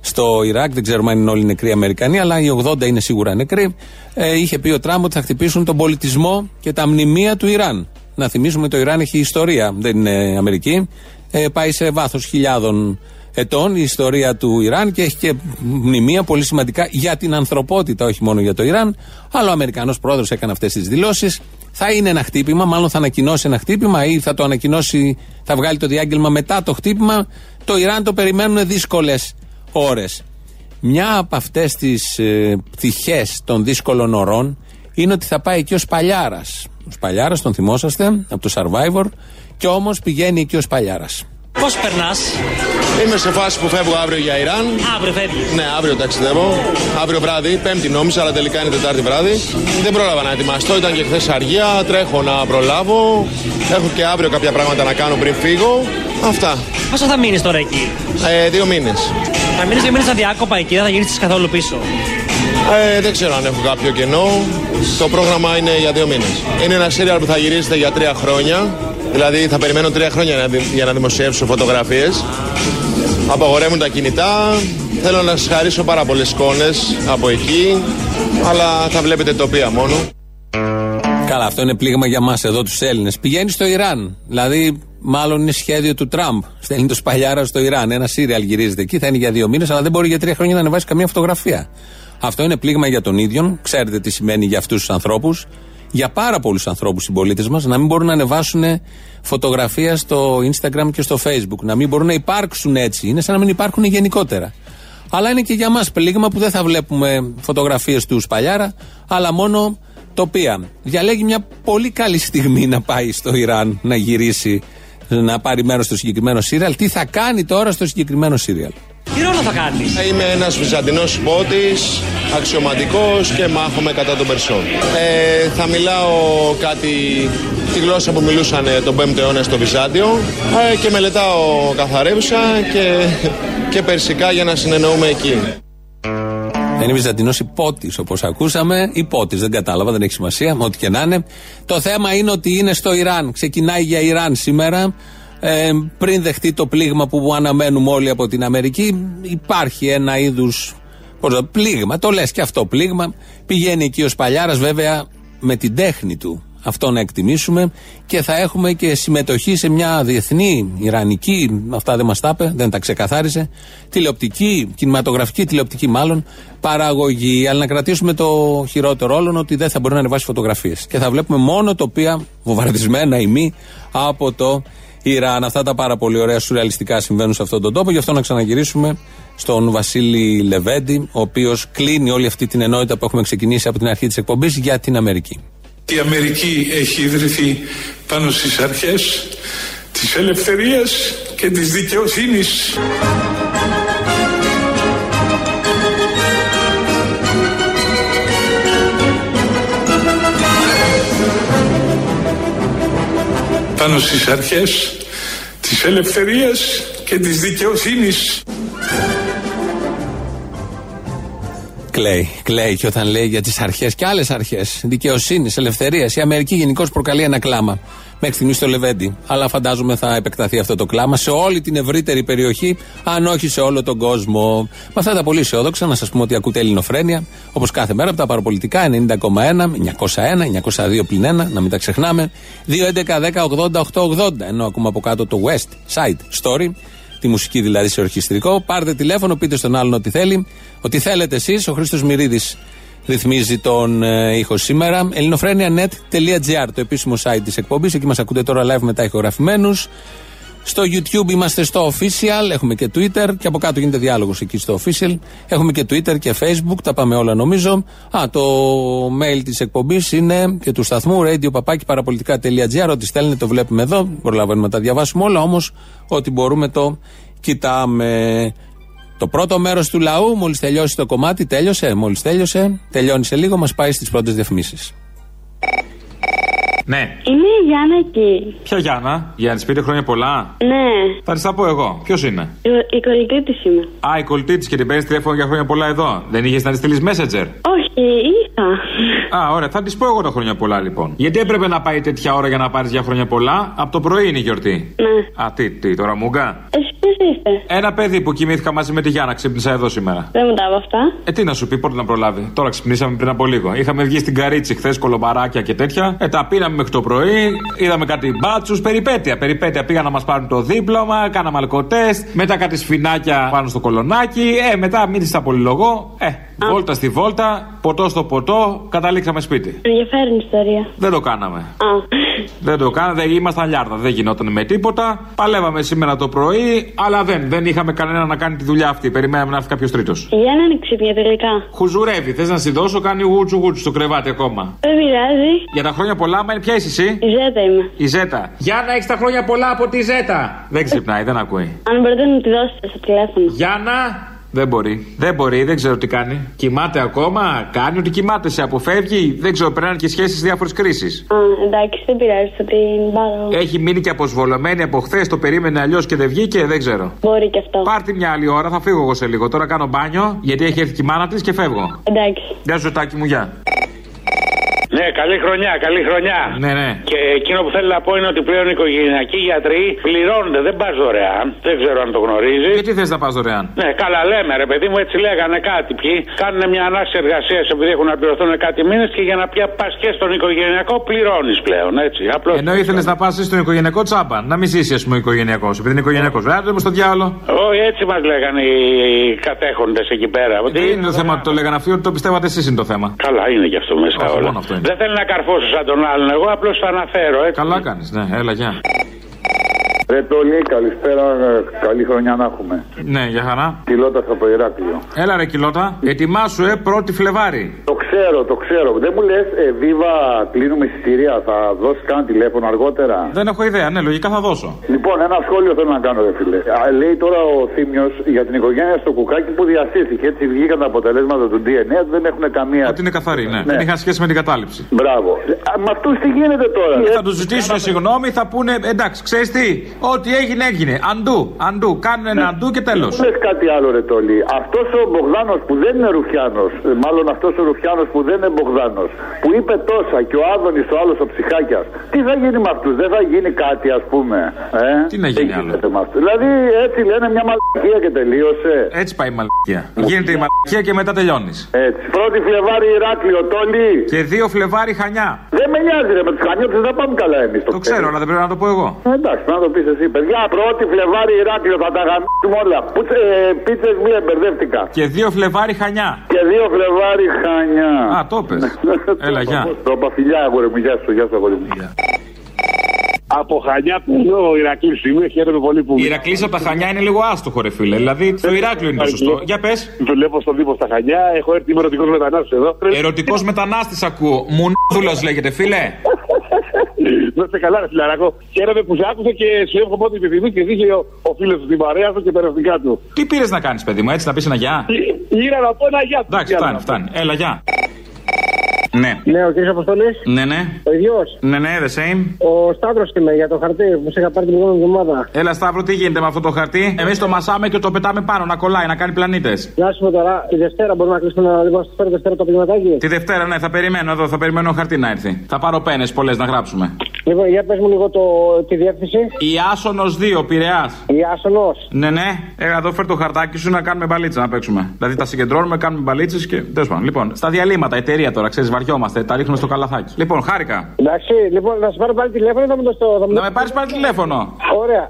στο Ιράκ. Δεν ξέρουμε αν είναι όλοι νεκροί Αμερικανοί, αλλά οι 80 είναι σίγουρα νεκροί. Ε, είχε πει ο Τραμπ ότι θα χτυπήσουν τον πολιτισμό και τα μνημεία του Ιράν. Να θυμίσουμε ότι το Ιράν έχει ιστορία, δεν είναι Αμερική. Ε, πάει σε βάθος χιλιάδων ετών η ιστορία του Ιράν και έχει και μνημεία πολύ σημαντικά για την ανθρωπότητα, όχι μόνο για το Ιράν. Αλλά ο Αμερικανός πρόεδρος έκανε αυτές τις δηλώσεις. Θα είναι ένα χτύπημα, μάλλον θα ανακοινώσει ένα χτύπημα ή θα το ανακοινώσει, θα βγάλει το διάγγελμα μετά το χτύπημα. Το Ιράν το περιμένουν δύσκολες ώρες. Μια από αυτές τις ε, πτυχές των δύσκολων ωρών είναι ότι θα πάει εκεί ο Σπαλιάρας. Ο Σπαλιάρας, τον θυμόσαστε, από το Survivor, και όμως πηγαίνει εκεί ο Σπαλιάρας. Πώς περνάς, Είμαι σε φάση που φεύγω αύριο για Ιράν. Αύριο φεύγεις. Ναι, αύριο ταξιδεύω. Αύριο βράδυ, Πέμπτη νόμιζα, αλλά τελικά είναι Τετάρτη βράδυ. Δεν πρόλαβα να ετοιμαστώ, ήταν και χθες αργία. Τρέχω να προλάβω. Έχω και αύριο κάποια πράγματα να κάνω πριν φύγω. Αυτά. Πόσο θα μείνεις τώρα εκεί, Ε, δύο μήνες. Θα μείνεις δύο μήνες αδιάκοπα εκεί, δεν θα γυρίσεις καθόλου πίσω. Ε, δεν ξέρω αν έχω κάποιο κενό. Το πρόγραμμα είναι για δύο μήνες. Είναι ένα σύριαλ που θα γυρίζεται για τρία χρόνια. Δηλαδή θα περιμένω τρία χρόνια να δι- για να δημοσιεύσω φωτογραφίες. Απαγορεύουν τα κινητά. Θέλω να σας χαρίσω πάρα πολλές εικόνες από εκεί. Αλλά θα βλέπετε τοπία μόνο. Καλά, αυτό είναι πλήγμα για μας εδώ τους Έλληνες. Πηγαίνει στο Ιράν. Δηλαδή, μάλλον είναι σχέδιο του Τραμπ. Στέλνει το Σπαλιάρα στο Ιράν. Ένα σύριαλ γυρίζεται εκεί, θα είναι για δύο μήνες, αλλά δεν μπορεί για τρία χρόνια να ανεβάσει καμία φωτογραφία. Αυτό είναι πλήγμα για τον ίδιο. Ξέρετε τι σημαίνει για αυτούς τους ανθρώπους. Για πάρα πολλούς ανθρώπους συμπολίτες μας να μην μπορούν να ανεβάσουν φωτογραφία στο Instagram και στο Facebook. Να μην μπορούν να υπάρξουν έτσι. Είναι σαν να μην υπάρχουν γενικότερα. Αλλά είναι και για μας πλήγμα που δεν θα βλέπουμε φωτογραφίες του Σπαλιάρα, αλλά μόνο τοπία. Διαλέγει μια πολύ καλή στιγμή να πάει στο Ιράν να γυρίσει, να πάρει μέρος στο συγκεκριμένο σύριαλ. Τι θα κάνει τώρα στο συγκεκριμένο σύριαλ; Τι ρόλο θα κάνεις; Είμαι ένας βυζαντινός υπότη, αξιωματικός και μάχομαι κατά των Περσών. Ε, θα μιλάω κάτι, τη γλώσσα που μιλούσαν ε, τον 5ο αιώνα στο Βυζάντιο ε, και μελετάω καθαρεύουσα και, και περσικά για να συνεννοούμε εκεί. Είναι Βυζαντινός υπότης, όπως ακούσαμε. Υπότης, δεν κατάλαβα, δεν έχει σημασία, ό,τι και να είναι. Το θέμα είναι ότι είναι στο Ιράν. Ξεκινάει για Ιράν σήμερα. Ε, πριν δεχτεί το πλήγμα που αναμένουμε όλοι από την Αμερική, υπάρχει ένα είδους πλήγμα. Το λες και αυτό πλήγμα. Πηγαίνει εκεί ο Σπαλιάρας, βέβαια, με την τέχνη του. Αυτό να εκτιμήσουμε και θα έχουμε και συμμετοχή σε μια διεθνή, ιρανική, αυτά δεν μας τα είπε, δεν τα ξεκαθάρισε, τηλεοπτική, κινηματογραφική, τηλεοπτική μάλλον, παραγωγή. Αλλά να κρατήσουμε το χειρότερο όλων ότι δεν θα μπορεί να ανεβάσει φωτογραφίες. Και θα βλέπουμε μόνο τοπία βομβαρδισμένα ή μη από το Ιράν. Αυτά τα πάρα πολύ ωραία σουρεαλιστικά συμβαίνουν σε αυτόν τον τόπο. Γι' αυτό να ξαναγυρίσουμε στον Βασίλη Λεβέντη, ο οποίος κλείνει όλη αυτή την ενότητα που έχουμε ξεκινήσει από την αρχή της εκπομπής για την Αμερική. Η Αμερική έχει ιδρυθεί πάνω στις αρχές της ελευθερίας και της δικαιοσύνης. Πάνω στις αρχές της ελευθερίας και της δικαιοσύνης. Κλαίει, κλαίει και όταν λέει για τις αρχές και άλλες αρχές δικαιοσύνης, ελευθερίας, η Αμερική γενικώς προκαλεί ένα κλάμα. Μέχρι στιγμής στο Λεβέντι. Αλλά φαντάζομαι θα επεκταθεί αυτό το κλάμα σε όλη την ευρύτερη περιοχή, αν όχι σε όλο τον κόσμο. Με αυτά τα πολύ αισιόδοξα, να σας πούμε ότι ακούτε Ελληνοφρένια, όπως κάθε μέρα από τα παραπολιτικά 90,1, 901, 902 πλην 1, να μην τα ξεχνάμε. 2.11.10.80.880, ενώ ακούμε από κάτω το West Side Story, τη μουσική δηλαδή σε ορχιστρικό. Πάρτε τηλέφωνο, πείτε στον άλλον ό,τι θέλει. Ό,τι θέλετε εσείς. Ο Χρήστος Μυρίδης ρυθμίζει τον ε, ήχο σήμερα. ελληνοφρένια.net.gr, το επίσημο site της εκπομπής. Εκεί μας ακούτε τώρα live μετά ηχογραφημένους. Στο YouTube είμαστε στο official, έχουμε και Twitter και από κάτω γίνεται διάλογος εκεί στο official. Έχουμε και Twitter και Facebook, τα πάμε όλα νομίζω. Α, το mail της εκπομπής είναι και του σταθμού radio Ό,τι στέλνετε το βλέπουμε εδώ. Προλαβαίνουμε να τα διαβάσουμε όλα, όμως ό,τι μπορούμε το κοιτάμε. Το πρώτο μέρος του λαού, μόλις τελειώσει το κομμάτι, τέλειωσε. Μόλις τέλειωσε, τελειώνει σε λίγο, μας πάει στις πρώτες διαφημίσεις. Ναι. Είναι η Γιάννα εκεί. Ποια Γιάννα, για να τη πείτε χρόνια πολλά. Ναι. Θα της τα πω εγώ. Ποιος είναι; Η, η κολλητή τη είμαι. Α, η κολλητή τη και την παίρνει τηλέφωνο για χρόνια πολλά εδώ. Δεν είχες να της στείλεις messenger; Όχι, είχα. Α, ωραία, θα της πω εγώ τα χρόνια πολλά λοιπόν. Γιατί έπρεπε να πάει τέτοια ώρα για να πάρεις για χρόνια πολλά; Από το πρωί είναι η γιορτή. Ναι. Α, τι, τι, τώρα μούγκα; Εσύ ποιο είστε. Ένα παιδί που κοιμήθηκα μαζί με τη Γιάννα, ξύπνησα εδώ σήμερα. Δεν μου τα από αυτά. Ε, τι να σου πει, πότε να προλάβει. Τώρα ξυπνήσαμε πριν από λίγο. Είχαμε βγει στην Καρίτσι χθες κολομπαράκια και τέτοια. Ε, τα πίναμε μέχρι το πρωί. Είδαμε κάτι μπάτσους. Περιπέτεια. Περιπέτεια πήγαν να μας πάρουν το δίπλωμα. Κάναμε αλκοτέστ. Μετά κάτι σφινάκια πάνω στο κολονάκι. Ε, μετά μίλησα πολυλογό. Ε, βόλτα στη βόλτα. Ποτό στο ποτό. Καταλήξαμε σπίτι. Ενδιαφέρον ιστορία. Δεν το κάναμε. Α. Δεν το κάναμε, δεν ήμασταν λιάρτα, δεν γινόταν με τίποτα. Παλεύαμε σήμερα το πρωί, αλλά δεν, δεν είχαμε κανένα να κάνει τη δουλειά αυτή. Περιμέναμε να έρθει κάποιος τρίτος. Η Γιάννα είναι ξύπνια τελικά. Χουζουρεύει, θες να στη δώσω, κάνει γούτσου γούτσου στο κρεβάτι ακόμα. Δεν πειράζει. Για τα χρόνια πολλά, μα είναι ποια είσαι εσύ; Η Ζέτα είμαι. Η Ζέτα. Γιάννα, έχεις τα χρόνια πολλά από τη Ζέτα. Δεν ξυπνάει, δεν ακούει. Αν μπορείτε να τη δώσετε στο τηλέφωνο. Γιάννα, δεν μπορεί. Δεν μπορεί, δεν ξέρω τι κάνει. Κοιμάται ακόμα, κάνει ότι κοιμάται, σε αποφεύγει. Δεν ξέρω, περνάνε και σχέσεις διάφορες κρίσεις. Α, εντάξει, δεν πειράζει, θα την πάρω. Έχει μείνει και αποσβολωμένη από χθες, το περίμενε αλλιώς και δεν βγήκε, δεν ξέρω. Μπορεί και αυτό. Πάρτε μια άλλη ώρα, θα φύγω εγώ σε λίγο. Τώρα κάνω μπάνιο, γιατί έχει έρθει και η μάνα της και φεύγω. Εντάξει. Γεια σου, τάκι μου, γεια. Ναι, καλή χρονιά, καλή χρονιά. Ναι, ναι. Και εκείνο που θέλω να πω είναι ότι πλέον οι οικογενειακοί γιατροί πληρώνονται, δεν πας δωρεάν. Δεν ξέρω αν το γνωρίζεις. Γιατί θες να πας δωρεάν; Ναι, καλά λέμε, ρε παιδί μου, έτσι λέγανε κάτι. Ποιοι κάνουν μια ανάγκη εργασίας επειδή έχουν να πληρωθούν κάτι μήνες και για να πια πας και στον οικογενειακό πληρώνεις πλέον, έτσι. Απλώς... Ενώ ήθελες να πας στον οικογενειακό τσάμπα. Να μην ζήσεις, ας πούμε, ο οικογενειακός. Επειδή είναι οικογενειακός. Άντε μου στο διάλογο. Όχι, έτσι μας λέγανε οι κατέχοντες εκεί πέρα. Δεν είναι το θέμα ότι το λέγανε αυτοί, ότι το πιστεύατε εσείς είναι το θέμα. Καλά είναι γι' αυτό μέσα Όχι, όλα. μόνο αυτό είναι. Δεν θέλω να καρφώσω σαν τον άλλον, εγώ απλώς το αναφέρω, έτσι. Καλά κάνεις, ναι, έλα, γεια. Ρε Τόλι, καλησπέρα, ε, καλή χρονιά να έχουμε. Ναι, για χαρά. Κιλότα από Ηράκλειο. Έλα, ρε κιλότα. Ετοιμάσου, ε, πρώτη Φλεβάρι. Το ξέρω, το ξέρω. Δεν μου λε, ε, Βίβα, κλείνουμε εισιτήρια, θα δώσει καν τηλέφωνο αργότερα. Δεν έχω ιδέα, ναι, λογικά θα δώσω. Λοιπόν, ένα σχόλιο θέλω να κάνω, ρε φίλε. Α, λέει τώρα ο Θήμιο για την οικογένεια στο κουκάκι που διασύθηκε. Έτσι βγήκαν τα αποτελέσματα του DNA, δεν έχουν καμία. Ότι είναι καθαρή, ναι. Δεν είχαν σχέση με την κατάληψη. Μπράβο. Α, με αυτού τι γίνεται τώρα. Θα του ζητήσουν συγγνώμη, θα πούνε εντάξει, ξέρει τι, ό,τι έγινε έγινε. Αντού, αντού, κάνουν ένα αντού και τέλος. Λε κάτι άλλο, ρε Τόλι. Αυτός ο Μπογδάνος που δεν είναι Ρουφιάνος, μάλλον αυτός ο Ρουφιάνος που δεν είναι Μπογδάνος, που είπε τόσα και ο Άδωνης ο άλλος ο ψυχάκιας, τι θα γίνει με αυτούς, δεν θα γίνει κάτι, ας πούμε. Ε; Τι να γίνει Δεν άλλο; γίνεται με αυτούς. Δηλαδή έτσι λένε μια μαλακία και τελείωσε. Έτσι πάει η μαλακία. Γίνεται η μαλακία και μετά τελειώνεις. Έτσι. Πρώτη Φλεβάρι Ηράκλειο, Τόλι. Και δύο Φλεβάρι Χανιά. Δεν με νοιάζει, ρε, με τους χανιώτες δεν θα πάμε καλά εμείς. Το ξέρω, αλλά δεν πρέπει να το πω εγώ. Ε, Εντάξει, να το πεις εσύ. Παιδιά, πρώτη Φλεβάρι Ηράκλειο θα τα γαμίσουμε όλα. Πίτσες μία μπερδεύτηκα. Και δύο Φλεβάρι Χανιά. Και δύο Φλεβάρι Χανιά. Α, το πες. Έλα, γεια. Το είπα φιλιά, αγόρι μου. Γεια σου, γεια σου, αγόρι μου. Από Χανιά πηγαίνω ο Ηρακλής είμαι, χαίρομαι πολύ που. Η Ηρακλής από τα Χανιά είναι λίγο άστοχο, ρε φίλε. Δηλαδή το Ηράκλειο είναι το σωστό. Για πες. Δουλεύω στον Δήμο στα Χανιά, έχω έρθει είμαι ερωτικός μετανάστης εδώ. Ερωτικός μετανάστης ακούω. Μουνάδουλο λέγεται, φίλε. Να είστε καλά, ρε φιλαράκο. Χαίρομαι που σε άκουσα και σου εύχομαι ό,τι επιθυμείς και δίκαιο ο, ο φίλος του την παρέα του και τα ερωτικά του. Τι πήρες να κάνεις, παιδί μου, έτσι να πεις ένα γεια; Ήρα να πω ένα γεια. Εντάξει, φτάνει, φτάνει. Έλα, γεια. Ναι. Ναι, ο κύριος Αποστολή. Ναι, ναι. Ο ίδιο. Ναι, ναι, the same. Ο Σταύρος είμαι για το χαρτί που σε είχα πάρει την προηγούμενη εβδομάδα. Έλα, Σταύρο, τι γίνεται με αυτό το χαρτί; Εμείς το μασάμε και το πετάμε πάνω να κολλάει, να κάνει πλανήτες. Να σου πω τώρα, τη Δευτέρα μπορούμε να κλείσουμε να δούμε στο Δευτέρα το πηματάκι. Τη Δευτέρα, ναι, θα περιμένω εδώ, θα περιμένω χαρτί να έρθει. Θα πάρω πένες πολλές να γράψουμε. Λοιπόν, για πες μου λίγο το, τη διεύθυνση. Η Άσονος 2, Πειραιάς. Η Άσονος. Ναι, ναι. Έλα εδώ φέρ το χαρτάκι σου να κάνουμε μπαλίτσα να παίξουμε. Δηλαδή τα συγκεντρώνουμε, κάνουμε μπαλίτσες και. Τέλος πάντων. Λοιπόν, στα διαλύματα, εταιρεία τώρα, ξέρεις, βαριόμαστε, τα ρίχνουμε στο καλαθάκι. Λοιπόν, χάρηκα. Εντάξει, λοιπόν, να σε πάρω πάλι τηλέφωνο, θα μου το στο. Θα μου Να με πάρεις πάλι τηλέφωνο. Ωραία.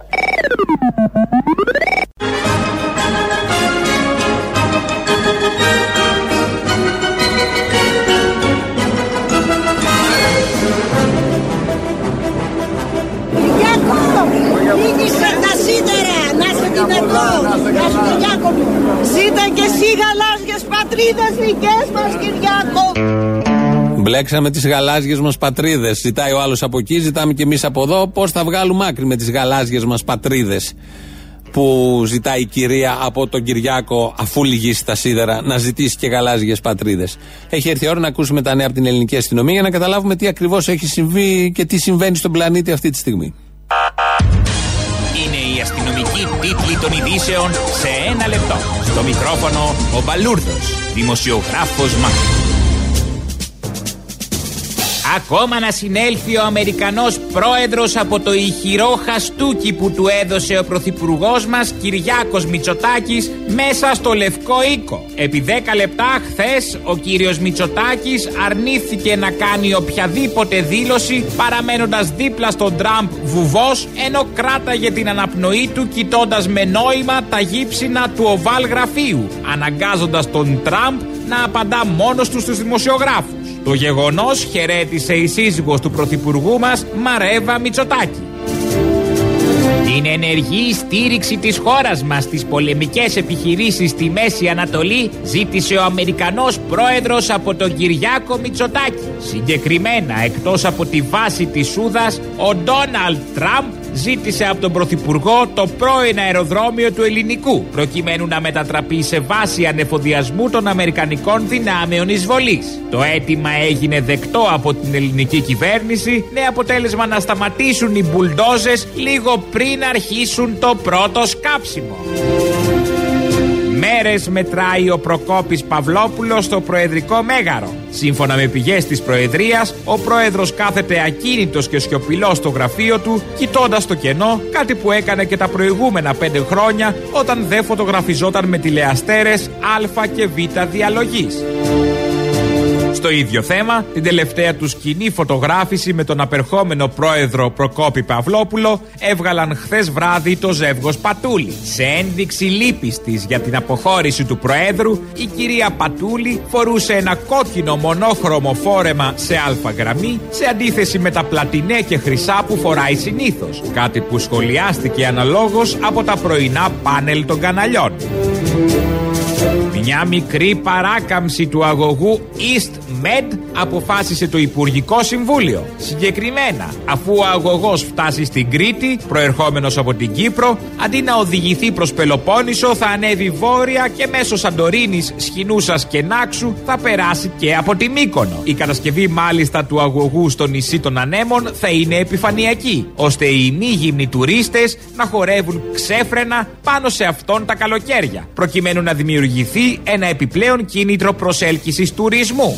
Κυριάκο, νίκησε τα σίδερα, να σε δυνατό, να σου Κυριάκο μου. Ζήτα και εσύ γαλάζιες πατρίδες δικές μας Κυριάκο. Μπλέξαμε τις γαλάζιες μας πατρίδες. Ζητάει ο άλλος από εκεί, ζητάμε και εμείς από εδώ. Πώς θα βγάλουμε άκρη με τις γαλάζιες μας πατρίδες που ζητάει η κυρία από τον Κυριάκο, αφού λυγίσει τα σίδερα, να ζητήσει και γαλάζιες πατρίδες. Έχει έρθει η ώρα να ακούσουμε τα νέα από την ελληνική αστυνομία για να καταλάβουμε τι ακριβώς έχει συμβεί και τι συμβαίνει στον πλανήτη αυτή τη στιγμή. Είναι η αστυνομική τίτλη των ειδήσεων σε ένα λεπτό. Στο μικρόφωνο ο Μπαλούρδος, δημοσιογράφος Μάρκος. Ακόμα να συνέλθει ο Αμερικανός πρόεδρος από το ηχηρό χαστούκι που του έδωσε ο πρωθυπουργός μας Κυριάκος Μητσοτάκης μέσα στο Λευκό Οίκο. Επί 10 λεπτά χθες ο κύριος Μητσοτάκης αρνήθηκε να κάνει οποιαδήποτε δήλωση παραμένοντας δίπλα στον Τραμπ βουβός ενώ κράταγε την αναπνοή του κοιτώντας με νόημα τα γύψινα του οβάλ γραφείου αναγκάζοντας τον Τραμπ να απαντά μόνος του στους δημοσιογράφους. Το γεγονός χαιρέτησε η σύζυγος του Πρωθυπουργού μας Μαρέβα Μητσοτάκη. Την ενεργή στήριξη της χώρας μας στις πολεμικές επιχειρήσεις στη Μέση Ανατολή ζήτησε ο Αμερικανός πρόεδρος από τον Κυριάκο Μητσοτάκη. Συγκεκριμένα εκτός από τη βάση της Σούδας, ο Ντόναλτ Τραμπ ζήτησε από τον Πρωθυπουργό το πρώην αεροδρόμιο του Ελληνικού προκειμένου να μετατραπεί σε βάση ανεφοδιασμού των Αμερικανικών δυνάμεων εισβολής. Το αίτημα έγινε δεκτό από την ελληνική κυβέρνηση με αποτέλεσμα να σταματήσουν οι μπουλντόζες λίγο πριν αρχίσουν το πρώτο σκάψιμο. Μέρες μετράει ο Προκόπης Παυλόπουλος στο Προεδρικό Μέγαρο. Σύμφωνα με πηγές της Προεδρίας, ο Πρόεδρος κάθεται ακίνητος και σιωπηλός στο γραφείο του, κοιτώντας το κενό, κάτι που έκανε και τα προηγούμενα πέντε χρόνια όταν δεν φωτογραφιζόταν με τηλεαστέρες Α και Β διαλογής. Στο ίδιο θέμα, την τελευταία του σκηνή φωτογράφηση με τον απερχόμενο πρόεδρο Προκόπη Παυλόπουλο έβγαλαν χθες βράδυ το ζεύγος Πατούλη. Σε ένδειξη λύπης της για την αποχώρηση του Προέδρου, η κυρία Πατούλη φορούσε ένα κόκκινο μονόχρωμο φόρεμα σε αλφα γραμμή, σε αντίθεση με τα πλατινέ και χρυσά που φοράει συνήθως. Κάτι που σχολιάστηκε αναλόγως από τα πρωινά πάνελ των καναλιών. Μια μικρή παράκαμψη του αγωγού East Med αποφάσισε το Υπουργικό Συμβούλιο. Συγκεκριμένα, αφού ο αγωγός φτάσει στην Κρήτη, προερχόμενος από την Κύπρο, αντί να οδηγηθεί προς Πελοπόννησο θα ανέβει βόρεια και μέσω Σαντορίνης, Σχοινούσας και Νάξου θα περάσει και από τη Μύκονο. Η κατασκευή μάλιστα του αγωγού στο νησί των Ανέμων θα είναι επιφανειακή, ώστε οι μη γυμνοι τουρίστες να χορεύουν ξέφρενα πάνω σε αυτόν τα καλοκαίρια, προκειμένου να δημιουργηθεί ένα επιπλέον κίνητρο προσέλκυσης τουρισμού.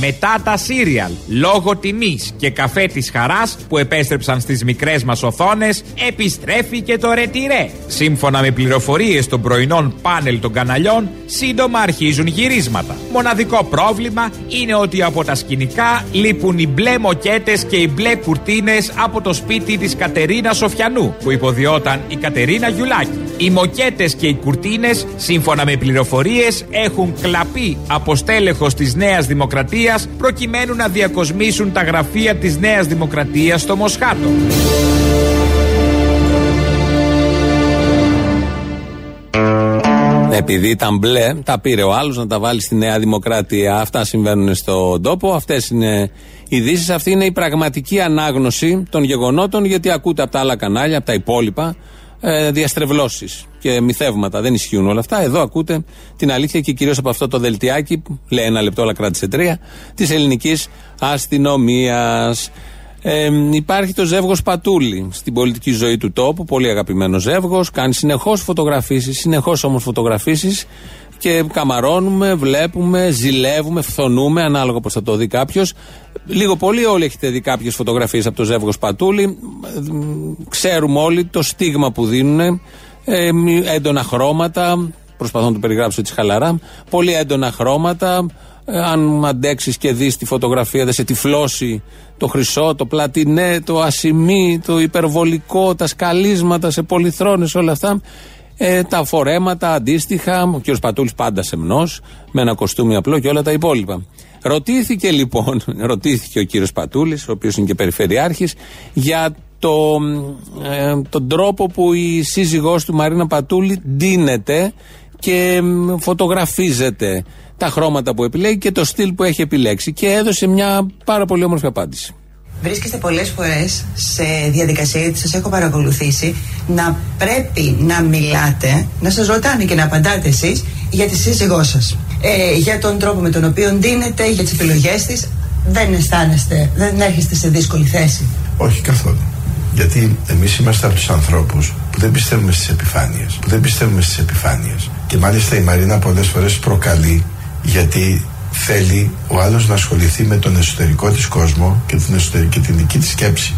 Μετά τα σύριαλ, λόγω τιμής και καφέ της χαράς που επέστρεψαν στις μικρές μας οθόνες, επιστρέφει και το ρετυρέ. Σύμφωνα με πληροφορίες των πρωινών πάνελ των καναλιών, σύντομα αρχίζουν γυρίσματα. Μοναδικό πρόβλημα είναι ότι από τα σκηνικά λείπουν οι μπλε μοκέτες και οι μπλε κουρτίνες από το σπίτι της Κατερίνα Σοφιανού, που υποδιόταν η Κατερίνα Γιουλάκη. Οι μοκέτες και οι κουρτίνες, σύμφωνα με πληροφορίες, έχουν κλαπεί από στέλεχος της Νέας Δημοκρατίας προκειμένου να διακοσμήσουν τα γραφεία της Νέας Δημοκρατίας στο Μοσχάτο. Επειδή ήταν μπλε, τα πήρε ο άλλος να τα βάλει στη Νέα Δημοκρατία. Αυτά συμβαίνουν στον τόπο. Αυτές είναι οι ειδήσεις. Αυτή είναι η πραγματική ανάγνωση των γεγονότων, γιατί ακούτε από τα άλλα κανάλια, από τα υπόλοιπα, ε, διαστρεβλώσεις και μυθεύματα. Δεν ισχύουν όλα αυτά. Εδώ ακούτε την αλήθεια και κυρίως από αυτό το δελτιάκι, λέει ένα λεπτό, αλλά κράτησε τρία, της ελληνικής αστυνομίας. Ε, υπάρχει το ζεύγος Πατούλη στην πολιτική ζωή του τόπου, πολύ αγαπημένος ζεύγος. Κάνει συνεχώς φωτογραφίσεις, συνεχώς όμως φωτογραφίσεις και καμαρώνουμε, βλέπουμε, ζηλεύουμε, φθονούμε, ανάλογα πώς θα το δει κάποιος. Λίγο πολύ όλοι έχετε δει κάποιες φωτογραφίες από το ζεύγος Πατούλη. Ξέρουμε όλοι το στίγμα που δίνουν. Ε, έντονα χρώματα. Προσπαθώ να το περιγράψω έτσι χαλαρά. Πολύ έντονα χρώματα. Ε, αν αντέξεις και δεις τη φωτογραφία, δεν σε τυφλώσει το χρυσό, το πλατινέ, το ασημί, το υπερβολικό, τα σκαλίσματα σε πολυθρόνες, όλα αυτά. Ε, τα φορέματα αντίστοιχα, ο κ. Πατούλης πάντα σεμνό, με ένα κοστούμι απλό και όλα τα υπόλοιπα. Ρωτήθηκε λοιπόν, ρωτήθηκε ο κύριος Πατούλης, ο οποίος είναι και περιφερειάρχης, για το, ε, τον τρόπο που η σύζυγός του Μαρίνα Πατούλη ντύνεται και φωτογραφίζεται τα χρώματα που επιλέγει και το στυλ που έχει επιλέξει και έδωσε μια πάρα πολύ όμορφη απάντηση. Βρίσκεστε πολλές φορές σε διαδικασία, γιατί σας έχω παρακολουθήσει, να πρέπει να μιλάτε, να σας ρωτάνε και να απαντάτε εσείς για τη σύζυγό σας. Ε, για τον τρόπο με τον οποίο ντύνετε, για τις επιλογές της. Δεν αισθάνεστε, δεν έρχεστε σε δύσκολη θέση. Όχι καθόλου. Γιατί εμείς είμαστε από τους ανθρώπους που δεν πιστεύουμε στις επιφάνειες. Που δεν πιστεύουμε στις επιφάνειες. Και μάλιστα η Μαρίνα πολλές φορές προκαλεί γιατί θέλει ο άλλος να ασχοληθεί με τον εσωτερικό της κόσμο και την, εσωτερική, και την δική της σκέψη.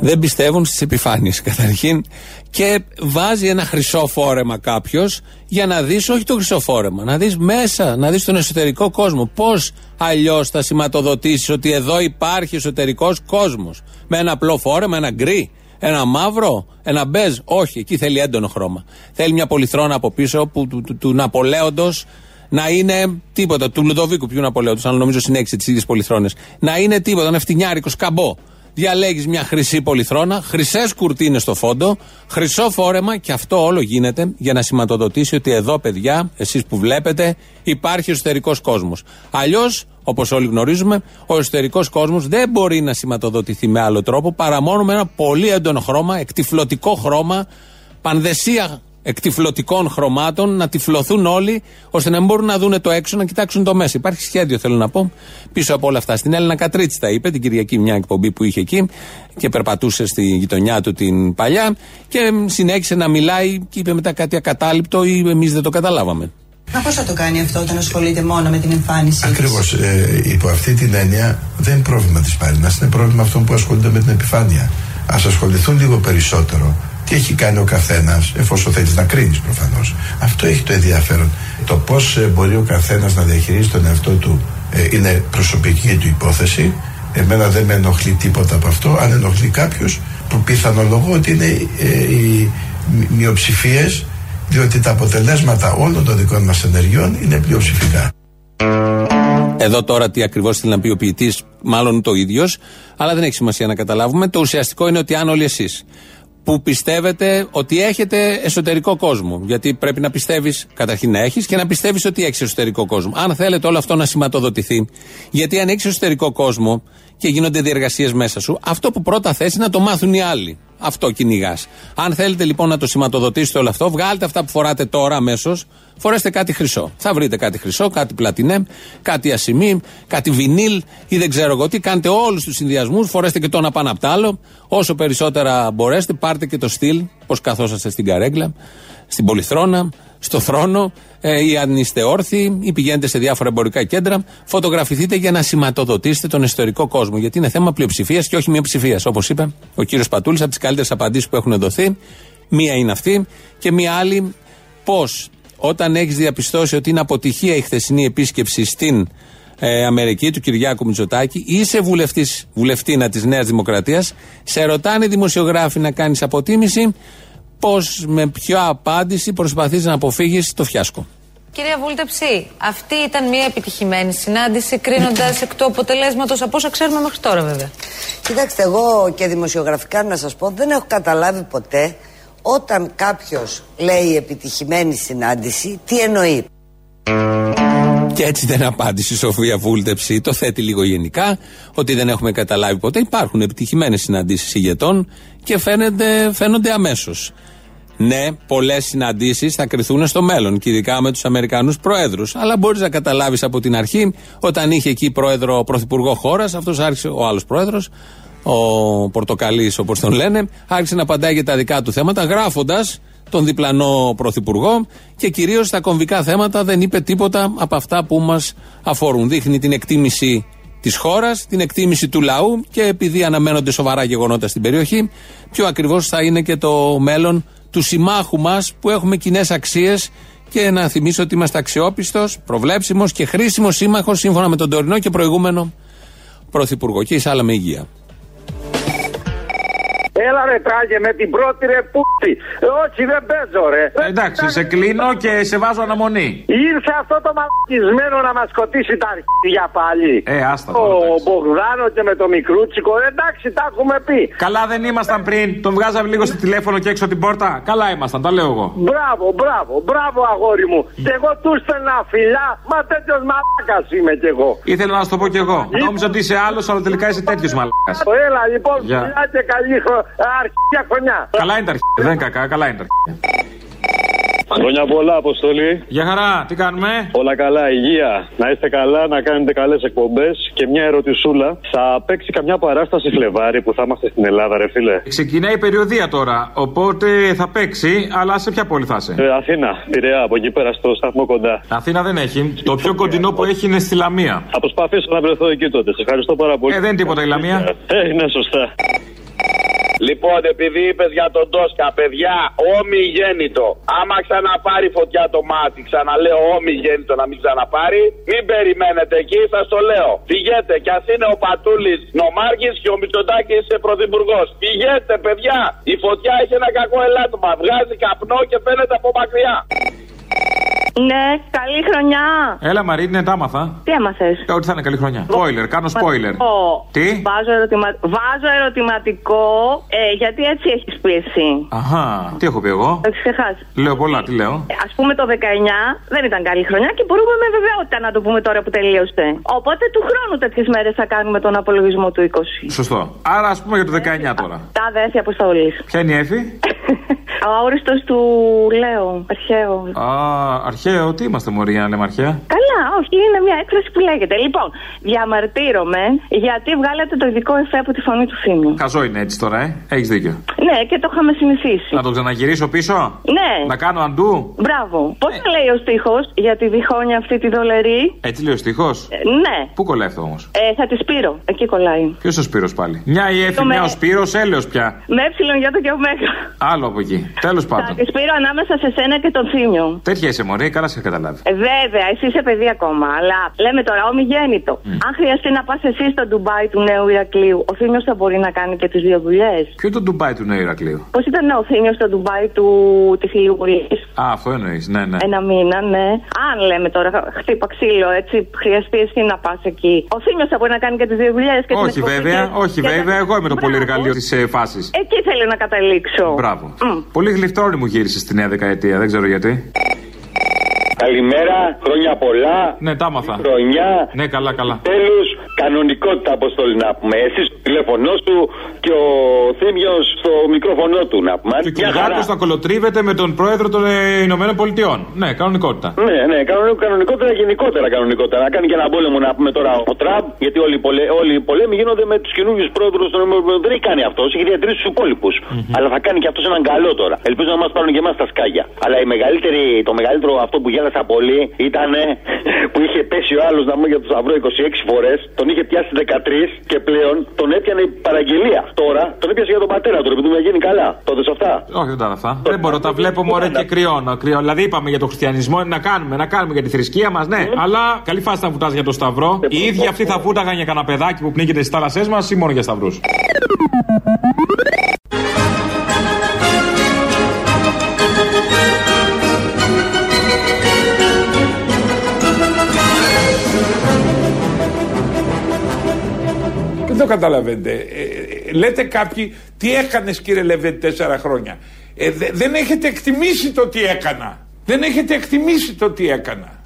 Δεν πιστεύουν στις επιφάνειες καταρχήν και βάζει ένα χρυσό φόρεμα κάποιος για να δεις όχι το χρυσό φόρεμα, να δεις μέσα, να δεις τον εσωτερικό κόσμο. Πώς αλλιώς θα σηματοδοτήσεις ότι εδώ υπάρχει εσωτερικός κόσμος; Με ένα απλό φόρεμα, ένα γκρι, ένα μαύρο, ένα μπέζ; Όχι, εκεί θέλει έντονο χρώμα. Θέλει μια πολυθρόνα από πίσω που, του, του, του Ναπολέοντος να είναι τίποτα. Του Λουδοβίκου, ποιου Ναπολέοντο, αλλά νομίζω συνέχισε τις ίδιες πολυθρόνες. Να είναι τίποτα, ένα φτηνιάρικος σκαμπό. Διαλέγεις μια χρυσή πολυθρόνα, χρυσές κουρτίνες στο φόντο, χρυσό φόρεμα και αυτό όλο γίνεται για να σηματοδοτήσει ότι εδώ, παιδιά, εσείς που βλέπετε, υπάρχει εσωτερικός κόσμος. Αλλιώς, όπως όλοι γνωρίζουμε, ο εσωτερικός κόσμος δεν μπορεί να σηματοδοτηθεί με άλλο τρόπο παρά μόνο με ένα πολύ έντονο χρώμα, εκτιφλωτικό χρώμα, πανδεσία εκτυφλωτικών χρωμάτων να τυφλωθούν όλοι ώστε να μην μπορούν να δουν το έξω, να κοιτάξουν το μέσα. Υπάρχει σχέδιο, θέλω να πω, πίσω από όλα αυτά. Στην Έλληνα Κατρίτσι τα είπε, την Κυριακή, μια εκπομπή που είχε εκεί και περπατούσε στη γειτονιά του την παλιά και συνέχισε να μιλάει και είπε μετά κάτι ακατάληπτο ή εμείς δεν το καταλάβαμε. Μα πώς θα το κάνει αυτό όταν ασχολείται μόνο με την εμφάνιση. Ακριβώς. Ε, υπό αυτή την έννοια δεν είναι πρόβλημα της Πάρινα, είναι πρόβλημα αυτών που ασχολούνται με την επιφάνεια. Α ασχοληθούν λίγο περισσότερο τι έχει κάνει ο καθένας, εφόσον θέλεις να κρίνεις προφανώς. Αυτό έχει το ενδιαφέρον. Το πώς μπορεί ο καθένας να διαχειρίζει τον εαυτό του ε, είναι προσωπική του υπόθεση. Εμένα δεν με ενοχλεί τίποτα από αυτό. Αν ενοχλεί κάποιος, που πιθανολογώ ότι είναι ε, οι μειοψηφίες, διότι τα αποτελέσματα όλων των δικών μας ενεργειών είναι πλειοψηφικά. Εδώ τώρα τι ακριβώς θέλει να πει ο ποιητής, μάλλον το ίδιος, αλλά δεν έχει σημασία να καταλάβουμε. Το ουσιαστικό είναι ότι αν όλοι εσείς που πιστεύετε ότι έχετε εσωτερικό κόσμο. Γιατί πρέπει να πιστεύεις, καταρχήν να έχεις και να πιστεύεις ότι έχεις εσωτερικό κόσμο. Αν θέλετε όλο αυτό να σηματοδοτηθεί, γιατί αν έχεις εσωτερικό κόσμο και γίνονται διεργασίες μέσα σου, αυτό που πρώτα θες είναι να το μάθουν οι άλλοι. Αυτό κυνηγάς. Αν θέλετε λοιπόν να το σηματοδοτήσετε όλο αυτό, βγάλτε αυτά που φοράτε τώρα αμέσως, φορέστε κάτι χρυσό. Θα βρείτε κάτι χρυσό, κάτι πλατινέ, κάτι ασημί, κάτι βινίλ ή δεν ξέρω εγώ τι. Κάντε όλους τους συνδυασμούς, φορέστε και το ένα πάνω από το άλλο. Όσο περισσότερα μπορέσετε, πάρτε και το στυλ, πώ καθόσαστε στην καρέγκλα, στην πολυθρόνα, στο θρόνο, ε, ή αν είστε όρθιοι, ή πηγαίνετε σε διάφορα εμπορικά κέντρα, φωτογραφηθείτε για να σηματοδοτήσετε τον ιστορικό κόσμο. Γιατί είναι θέμα πλειοψηφίας και όχι μειοψηφίας. Όπως είπε ο κύριος Πατούλης, από τις καλύτερες απαντήσεις που έχουν δοθεί. Μία είναι αυτή και μία άλλη, πώς όταν έχεις διαπιστώσει ότι είναι αποτυχία η χθεσινή επίσκεψη στην ε, Αμερική του Κυριάκου Μητσοτάκη, είσαι βουλευτής βουλευτήνα της Νέας Δημοκρατίας, σε ρωτάνε δημοσιογράφοι να κάνεις αποτίμηση πώς με ποια απάντηση προσπαθείς να αποφύγεις το φιάσκο. Κυρία Βούλτεψη, αυτή ήταν μια επιτυχημένη συνάντηση, κρίνοντας εκ του αποτελέσματος από όσα ξέρουμε μέχρι τώρα, βέβαια. Κοιτάξτε, εγώ και δημοσιογραφικά να σας πω, δεν έχω καταλάβει ποτέ όταν κάποιος λέει επιτυχημένη συνάντηση, τι εννοεί. Και έτσι δεν απάντησε η Σοφία Βούλτεψη. Το θέτει λίγο γενικά, ότι δεν έχουμε καταλάβει ποτέ. Υπάρχουν επιτυχημένες συναντήσεις ηγετών και φαίνονται, φαίνονται αμέσως. Ναι, πολλές συναντήσεις θα κρυθούν στο μέλλον και ειδικά με τους Αμερικανούς Προέδρους. Αλλά μπορείς να καταλάβεις από την αρχή, όταν είχε εκεί πρόεδρο, πρωθυπουργό χώρας, αυτός άρχισε ο άλλος πρόεδρος, ο Πορτοκαλής όπως τον λένε, άρχισε να απαντάει για τα δικά του θέματα, γράφοντας τον διπλανό πρωθυπουργό και κυρίως στα κομβικά θέματα δεν είπε τίποτα από αυτά που μας αφορούν. Δείχνει την εκτίμηση της χώρας, την εκτίμηση του λαού και επειδή αναμένονται σοβαρά γεγονότα στην περιοχή, πιο ακριβώς θα είναι και το μέλλον του συμμάχου μας που έχουμε κοινές αξίες και να θυμίσω ότι είμαστε αξιόπιστος, προβλέψιμος και χρήσιμος σύμμαχος σύμφωνα με τον τωρινό και προηγούμενο πρωθυπουργό. Και εισάλα με υγεία. Έλα ρε τράγε με την πρώτη ρε πούτσι. Ε, όχι δεν παίζω ρε. Εντάξει, σε κλείνω και σε βάζω αναμονή. Ήρθε αυτό το μαλακισμένο να μας σκοτήσει τα αρχίδια πάλι. Ε, άστα. Ο Μπογδάνο και με το μικρούτσικο. Εντάξει, τα έχουμε πει. Καλά δεν ήμασταν πριν. Τον βγάζαμε λίγο στο τηλέφωνο και έξω την πόρτα. Καλά ήμασταν, τα λέω εγώ. Μπράβο, μπράβο, μπράβο αγόρι μου. Και εγώ του στέλνα φιλιά, μα τέτοιος μαλάκας είμαι κι εγώ. Ήθελα να σου το πω κι εγώ. Νόμιζα ότι είσαι άλλος, αλλά τελικά είσαι τέτοιος μαλάκας. Έλα λοιπόν, Γεια. φιλιά και καλή χρο... αρχαία χρονιά. Καλά είναι τα αρχαία. Δεν είναι κακά, καλά είναι τα αρχαία. Χρόνια πολλά, Αποστολή. Γεια χαρά, τι κάνουμε; Όλα καλά, υγεία. Να είστε καλά, να κάνετε καλές εκπομπές. Και μια ερωτησούλα. Θα παίξει καμιά παράσταση Φλεβάρι που θα είμαστε στην Ελλάδα, ρε φίλε; Ξεκινάει η περιοδία τώρα, οπότε θα παίξει, αλλά σε ποια πόλη θα είσαι; Ε, Αθήνα, Πειραιά, από εκεί πέρα στο σταθμό κοντά. Αθήνα δεν έχει. Το πιο κοντινό που έχει είναι στη Λαμία. Θα προσπαθήσω να βρεθώ εκεί τότε. Σε ευχαριστώ πάρα πολύ. Ε, δεν είναι τίποτα η Λαμία. Ε, ναι, σωστά. Λοιπόν, επειδή είπες για τον Τόσκα, παιδιά, όμοι γέννητο. Άμα ξαναπάρει φωτιά το μάτι, ξαναλέω όμοι γέννητο να μην ξαναπάρει, μην περιμένετε εκεί, σας το λέω. Πηγαίνετε, κι ας είναι ο Πατούλης νομάρχη και ο Μητσοτάκης πρωθυπουργός. Πηγαίνετε, παιδιά, η φωτιά έχει ένα κακό ελάττωμα. Βγάζει καπνό και φαίνεται από μακριά. Ναι, καλή χρονιά. Έλα Μαρίνε, τα άμαθα. Τι έμαθες; Ε, Ότι θα είναι καλή χρονιά. Spoiler, κάνω spoiler. Τι; Βάζω, ερωτημα... Βάζω ερωτηματικό ε, γιατί έτσι έχεις πει εσύ. Αχά, τι έχω πει εγώ; Το έχεις ξεχάσει. Λέω πολλά, τι λέω; Α πούμε το 19 δεν ήταν καλή χρονιά και μπορούμε με βεβαιότητα να το πούμε τώρα που τελείωσε. Οπότε του χρόνου τέτοιες μέρες θα κάνουμε τον απολογισμό του 20. Σωστό. Άρα ας πούμε για το 19 τώρα. Τα αδέρφια αποστολή. Ποια είναι η έφη; Αόριστος του Λέω, αρχαίο. Α, αρχαίο, τι είμαστε μωρή, να λέμε αρχαία. Καλά, όχι, είναι μια έκφραση που λέγεται. Λοιπόν, διαμαρτύρομαι γιατί βγάλατε το ειδικό εφέ από τη φωνή του Θήμιου. Χαζό είναι έτσι τώρα, ε. Έχεις δίκιο. Ναι, και το είχαμε συνηθίσει. Να το ξαναγυρίσω πίσω; Ναι. Να κάνω αντού; Μπράβο. Πώς λέει ο στίχος για τη διχόνια αυτή τη δολερή; Έτσι λέει ο στίχος; Ε, ναι. Πού κολλάει αυτό όμως; Ε, θα τη σπείρω. Εκεί κολλάει. Ποιος ο Σπύρος πάλι; Μια η έφη, Το μια με- ο Σπύρος, έλεος πια. Με έψιλον για το και ωμέγα. Άλλο από εκεί. Τέλος Θα πάντων. τη σπείρω ανάμεσα σε σένα και τον Θήμιο. Τέτοια είσαι μωρή, καλά σε έχω καταλάβει. Ε, βέβαια, εσύ είσαι παιδί ακόμα. Αλλά λέμε τώρα, ομιγέννητο. Αν χρειαστεί να πας εσύ στο Ντουμπάι του νέου Ηρακλείου, ο Θήμιος θα μπορεί να κάνει και τις δύο δουλειές; Ποιο είναι το Ντουμπάι του Νέου Ηρακλείου; Πώς ήταν ο Θήμιος στο Ντουμπάι του τη Ηλιουπολή. Α, αυτό εννοείς, ναι, ναι. Ένα μήνα, ναι. Αν λέμε τώρα, χτύπα ξύλο, έτσι, χρειαστεί εσύ να πας εκεί. Ο Θήμιος θα μπορεί να κάνει και τις δύο δουλειές. Όχι βέβαια, όχι βέβαια. Εγώ είμαι το πολύ εργαλείο της ε, φάσης. Εκεί θέλω να καταλήξω. Μπράβο. Πολύ γλυφτρόνη μου γύρισε στη νέα δεκαετία, δεν ξέρω γιατί. Καλημέρα, χρόνια πολλά. Ναι, τα άμαθα. Χρονιά. Ναι, καλά, καλά. Τέλος, κανονικότητα αποστολή να πούμε. Εσύ στο τηλέφωνό σου και ο Θήμιος στο μικρόφωνο του να πούμε. Και ο Μια χαρά. Κυριάκος να κολοτρίβεται με τον πρόεδρο των ε, Ηνωμένων Πολιτειών. Ναι, κανονικότητα. Ναι, ναι, κανονι- κανονικότερα, γενικότερα κανονικότερα. Να κάνει και ένα πόλεμο να πούμε τώρα ο Τραμπ, γιατί όλοι, οι πολε- όλοι οι πολέμοι γίνονται με τους καινούριους πρόεδρους των ΗΠΑ. Δεν έχει κάνει αυτός, έχει διατηρήσει τους υπόλοιπους. Αλλά θα κάνει και αυτός έναν καλό τώρα. Ελπίζω να μας πάρουν και εμάς τα σκάγια. Αλλά η μεγαλύτερη, το μεγαλύτερο αυτό που γέλασα πολύ ήταν που είχε πέσει ο άλλος να μου για το Σταυρό 26 φορές, τον είχε πιάσει 13 και πλέον τον έπιανε η παραγγελία. Τώρα τον έπιασε για τον πατέρα του, επειδή μου γίνει καλά. Τότε αυτά; Όχι, δεν τα είδα αυτά. Δεν μπορώ, τα βλέπω μωρέ και κρυώνω. κρυώνω. Δηλαδή είπαμε για τον χριστιανισμό να κάνουμε, να κάνουμε για τη θρησκεία μας, ναι. Αλλά καλή φάση να βουτάς για το Σταυρό. Οι ίδιοι αυτοί θα βούταγαν για κανένα παιδάκι που πνίγεται στις θάλασσές μας ή μόνο για Σταυρούς. Το καταλαβαίνετε. Ε, ε, λέτε κάποιοι, τι έκανες κύριε Λεβέντη τέσσερα χρόνια. Ε, δε- δεν έχετε εκτιμήσει το τι έκανα. Δεν έχετε εκτιμήσει το τι έκανα.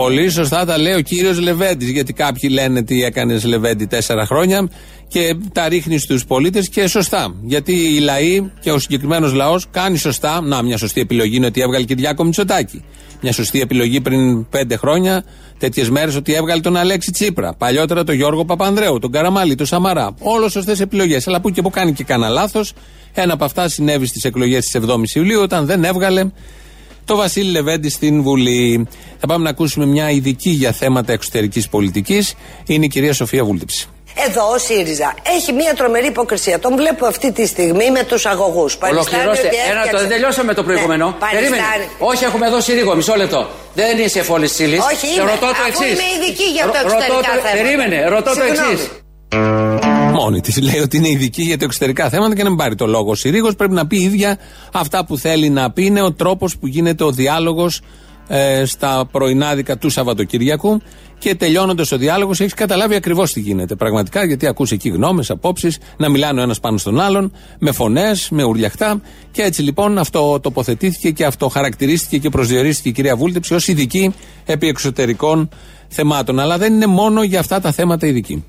Πολύ σωστά τα λέει ο κύριος Λεβέντης. Γιατί κάποιοι λένε τι έκανες Λεβέντη τέσσερα χρόνια και τα ρίχνεις στους πολίτες και σωστά. Γιατί οι λαοί και ο συγκεκριμένος λαός κάνει σωστά. Να, μια σωστή επιλογή είναι ότι έβγαλε Κυριάκο Μητσοτάκη. Μια σωστή επιλογή πριν πέντε χρόνια, τέτοιες μέρες, ότι έβγαλε τον Αλέξη Τσίπρα. Παλιότερα τον Γιώργο Παπανδρέου, τον Καραμάλι, τον Σαμαρά. Όλο σωστές επιλογές. Αλλά που και που κάνει και κανένα λάθος. Ένα από αυτά συνέβη στις εκλογές της 7η Ιουλίου, όταν δεν έβγαλε το Βασίλη Λεβέντη στην Βουλή. Θα πάμε να ακούσουμε μια ειδική για θέματα εξωτερικής πολιτικής. Είναι η κυρία Σοφία Βούλτεψη. Εδώ ο ΣΥΡΙΖΑ έχει μια τρομερή υποκρισία. Τον βλέπω αυτή τη στιγμή με τους αγωγούς. Ολοκληρώστε. Ένα, το, δεν τελειώσαμε το προηγούμενο. Ναι, Περίμενε. Όχι, έχουμε εδώ συρίγο. Μισό λεπτό. Δεν είσαι εφόλη ύλη. Όχι, είμαι. Ρωτώ το Αφού εξής. είμαι ειδική για το εξωτερικά θέματα. Περίμενε. Ρωτώ το Συγγνώμη. εξής. Μόνη της λέει ότι είναι ειδική για τα εξωτερικά θέματα και να μην πάρει το λόγο. Ο Συρίγος πρέπει να πει ίδια αυτά που θέλει να πει. Είναι ο τρόπος που γίνεται ο διάλογος ε, στα πρωινάδικα του Σαββατοκύριακου. Και τελειώνοντας ο διάλογος, έχεις καταλάβει ακριβώς τι γίνεται. Πραγματικά, γιατί ακούσε εκεί γνώμες, απόψεις, να μιλάνε ο ένας πάνω στον άλλον, με φωνές, με ουρλιαχτά. Και έτσι λοιπόν αυτό τοποθετήθηκε και αυτό χαρακτηρίστηκε και προσδιορίστηκε η κυρία Βούλτεψη ως ειδική επί εξωτερικών θεμάτων. Αλλά δεν είναι μόνο για αυτά τα θέματα ειδική.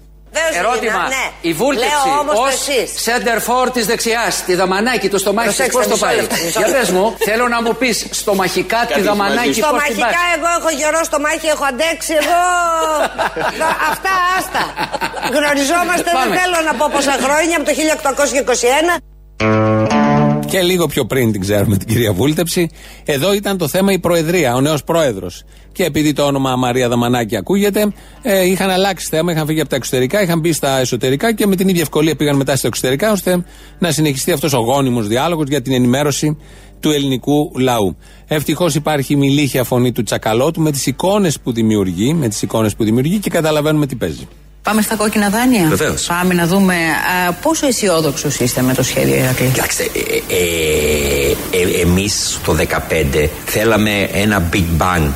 Ερώτημα. ναι. Η βούλτεψη Λέω όμως ως το εξής. center for της δεξιάς, τη δαμανάκι, το στομάχι της, Προσέξτε, πώς το μισό πάει; λεπτό, μισό Για πες λεπτό. μου, θέλω να μου πεις στομαχικά τη δαμανάκι Στο πώς την μαχικά πάει. εγώ έχω γερό στο μάχη, έχω αντέξει εγώ. Τα- Αυτά άστα. Γνωριζόμαστε, δεν Πάμε. θέλω να πω πόσα χρόνια, από το 1821. Και λίγο πιο πριν την ξέρουμε την κυρία Βούλτεψη. Εδώ ήταν το θέμα η Προεδρία, ο νέος πρόεδρος. Και επειδή το όνομα Μαρία Δαμανάκη ακούγεται, ε, είχαν αλλάξει θέμα, είχαν φύγει από τα εξωτερικά, είχαν μπει στα εσωτερικά και με την ίδια ευκολία πήγαν μετά στα εξωτερικά, ώστε να συνεχιστεί αυτός ο γόνιμος διάλογος για την ενημέρωση του ελληνικού λαού. Ευτυχώς υπάρχει η μιλήχια φωνή του Τσακαλώτου με τις εικόνες που δημιουργεί, με τις εικόνες που δημιουργεί και καταλαβαίνουμε τι παίζει. Πάμε στα κόκκινα δάνεια. Βεβαίως. Πάμε να δούμε α, πόσο αισιόδοξος είστε με το σχέδιο Ηρακλή. Κοιτάξτε, ε, ε, ε, εμείς το 2015 θέλαμε ένα big bang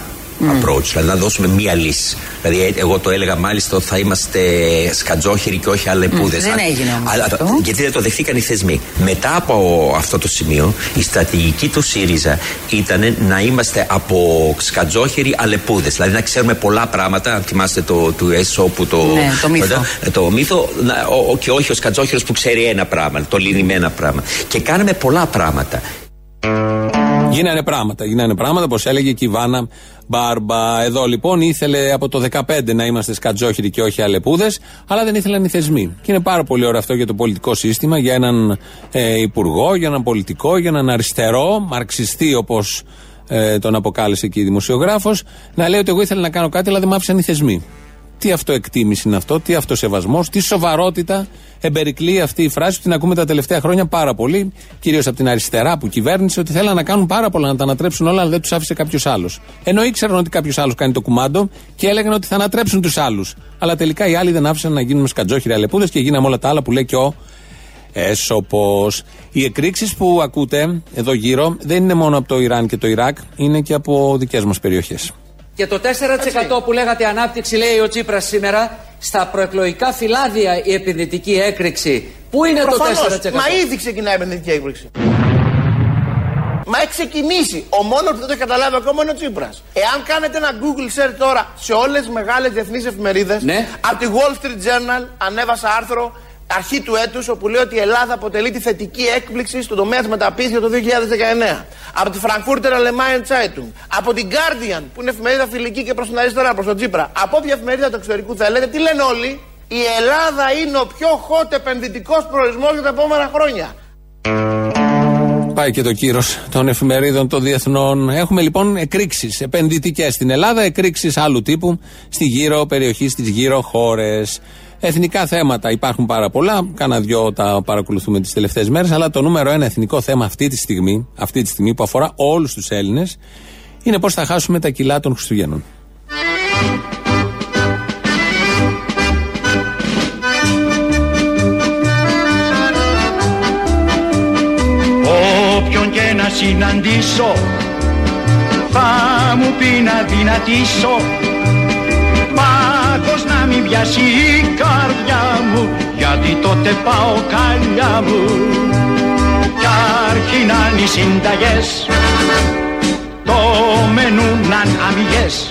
approach, δηλαδή να δώσουμε μία λύση. Δηλαδή, ε, εγώ το έλεγα μάλιστα ότι θα είμαστε σκατζόχεροι και όχι αλεπούδε. δεν έγινε όμως Αλλά, αυτό. γιατί δεν το δεχτήκαν οι θεσμοί. Μετά από αυτό το σημείο, η στρατηγική του ΣΥΡΙΖΑ ήταν να είμαστε από σκατζόχεροι αλεπούδες. Δηλαδή να ξέρουμε πολλά πράγματα. Αν θυμάστε το του ΕΣΟ το. Ναι, το μύθο. το, το μύθο να- ο- ο- και όχι ο σκατζόχερος που ξέρει ένα πράγμα, το λύνει με ένα πράγμα. Και κάναμε πολλά πράγματα. Γίνανε πράγματα, γίνανε πράγματα, όπως έλεγε και η Βάνα Μπάρμπα. Εδώ λοιπόν ήθελε από το 15 να είμαστε σκατζόχυροι και όχι αλεπούδες, αλλά δεν ήθελαν οι θεσμοί. Και είναι πάρα πολύ ωραίο αυτό για το πολιτικό σύστημα, για έναν ε, υπουργό, για έναν πολιτικό, για έναν αριστερό, μαρξιστή όπως ε, τον αποκάλεσε και η δημοσιογράφος, να λέει ότι εγώ ήθελα να κάνω κάτι, αλλά δεν μ' άφησαν οι θεσμοί. Τι αυτοεκτίμηση είναι αυτό, τι αυτοσεβασμός, τι σοβαρότητα εμπερικλεί αυτή η φράση που την ακούμε τα τελευταία χρόνια πάρα πολύ, κυρίως από την αριστερά που κυβέρνησε, ότι θέλαν να κάνουν πάρα πολλά, να τα ανατρέψουν όλα, αλλά δεν τους άφησε κάποιος άλλος. Ενώ ήξεραν ότι κάποιος άλλος κάνει το κουμάντο και έλεγαν ότι θα ανατρέψουν τους άλλους. Αλλά τελικά οι άλλοι δεν άφησαν να γίνουμε σκατζόχυροι αλεπούδες και γίναμε όλα τα άλλα που λέει και ο Έσωπο. Οι εκρήξεις που ακούτε εδώ γύρω δεν είναι μόνο από το Ιράν και το Ιράκ, είναι και από δικές μας περιοχές. Και το 4% που λέγατε ανάπτυξη, λέει ο Τσίπρας σήμερα, στα προεκλογικά φυλάδια η επενδυτική έκρηξη. Πού είναι Προφανώς, το 4%? Μα ήδη ξεκινάει η επενδυτική έκπληξη. Μα έχει ξεκινήσει. Ο μόνος που δεν το έχει καταλάβει ακόμα είναι ο Τσίπρας. Εάν κάνετε ένα Google search τώρα σε όλες τις μεγάλες διεθνείς εφημερίδες, Ναι. από τη Wall Street Journal ανέβασα άρθρο αρχή του έτους όπου λέει ότι η Ελλάδα αποτελεί τη θετική έκπληξη στον τομέα της μεταποίηση για το 2019. Από τη Frankfurter Allgemeine Zeitung. Από την Guardian που είναι εφημερίδα φιλική και προς την αριστερά, προς τον Τσίπρα. Από όποια εφημερίδα του εξωτερικού θέλετε, τι λένε όλοι. Η Ελλάδα είναι ο πιο hot επενδυτικός προορισμός για τα επόμενα χρόνια. Πάει και το κύρος των εφημερίδων των διεθνών. Έχουμε λοιπόν εκρήξεις επενδυτικές στην Ελλάδα, εκρήξεις άλλου τύπου στη γύρω περιοχή, στις γύρω χώρες. Εθνικά θέματα υπάρχουν πάρα πολλά. Κάνα δυο τα παρακολουθούμε τις τελευταίες μέρες. Αλλά το νούμερο ένα εθνικό θέμα αυτή τη στιγμή, αυτή τη στιγμή που αφορά όλους τους Έλληνες, είναι πώς θα χάσουμε τα κιλά των Χριστουγέννων. Όποιον και να συναντήσω θα μου πει να δυνατήσω Πάγος να μην πιάσει η καρδιά μου γιατί τότε πάω καλιά μου κι αρχινάν οι συνταγές το μένουν αμυγές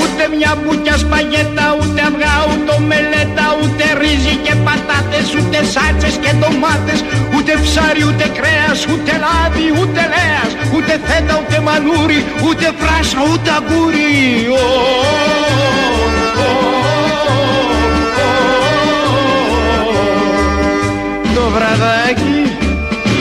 Ούτε μια μπουκιά σπαγέτα, ούτε αυγά, ούτε μελέτα, ούτε ρύζι και πατάτες, ούτε σάτσες και ντομάτες, ούτε ψάρι, ούτε κρέας, ούτε λάδι, ούτε λέας, ούτε φέτα, ούτε μανούρι, ούτε φράσα, ούτε αγκούρι. Ω, ω, ω, Το βραδάκι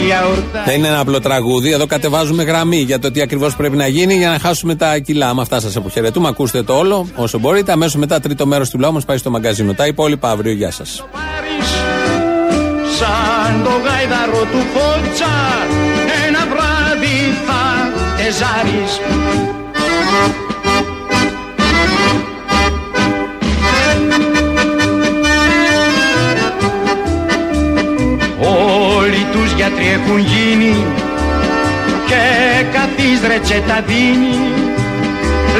γιαουρτά Δεν είναι ένα απλό τραγούδι. Εδώ κατεβάζουμε γραμμή για το τι ακριβώς πρέπει να γίνει για να χάσουμε τα κιλά. Με αυτά σας αποχαιρετούμε. Ακούστε το όλο όσο μπορείτε. Αμέσως μετά, τρίτο μέρος του λαού μας πάει στο μαγκαζίνο. Τα υπόλοιπα αύριο. Γεια σας. σαν το γάιδαρο του Φώτσα ένα βράδυ θα τεζάρεις γιατροί έχουν γίνει και καθής ρετσέτα δίνει.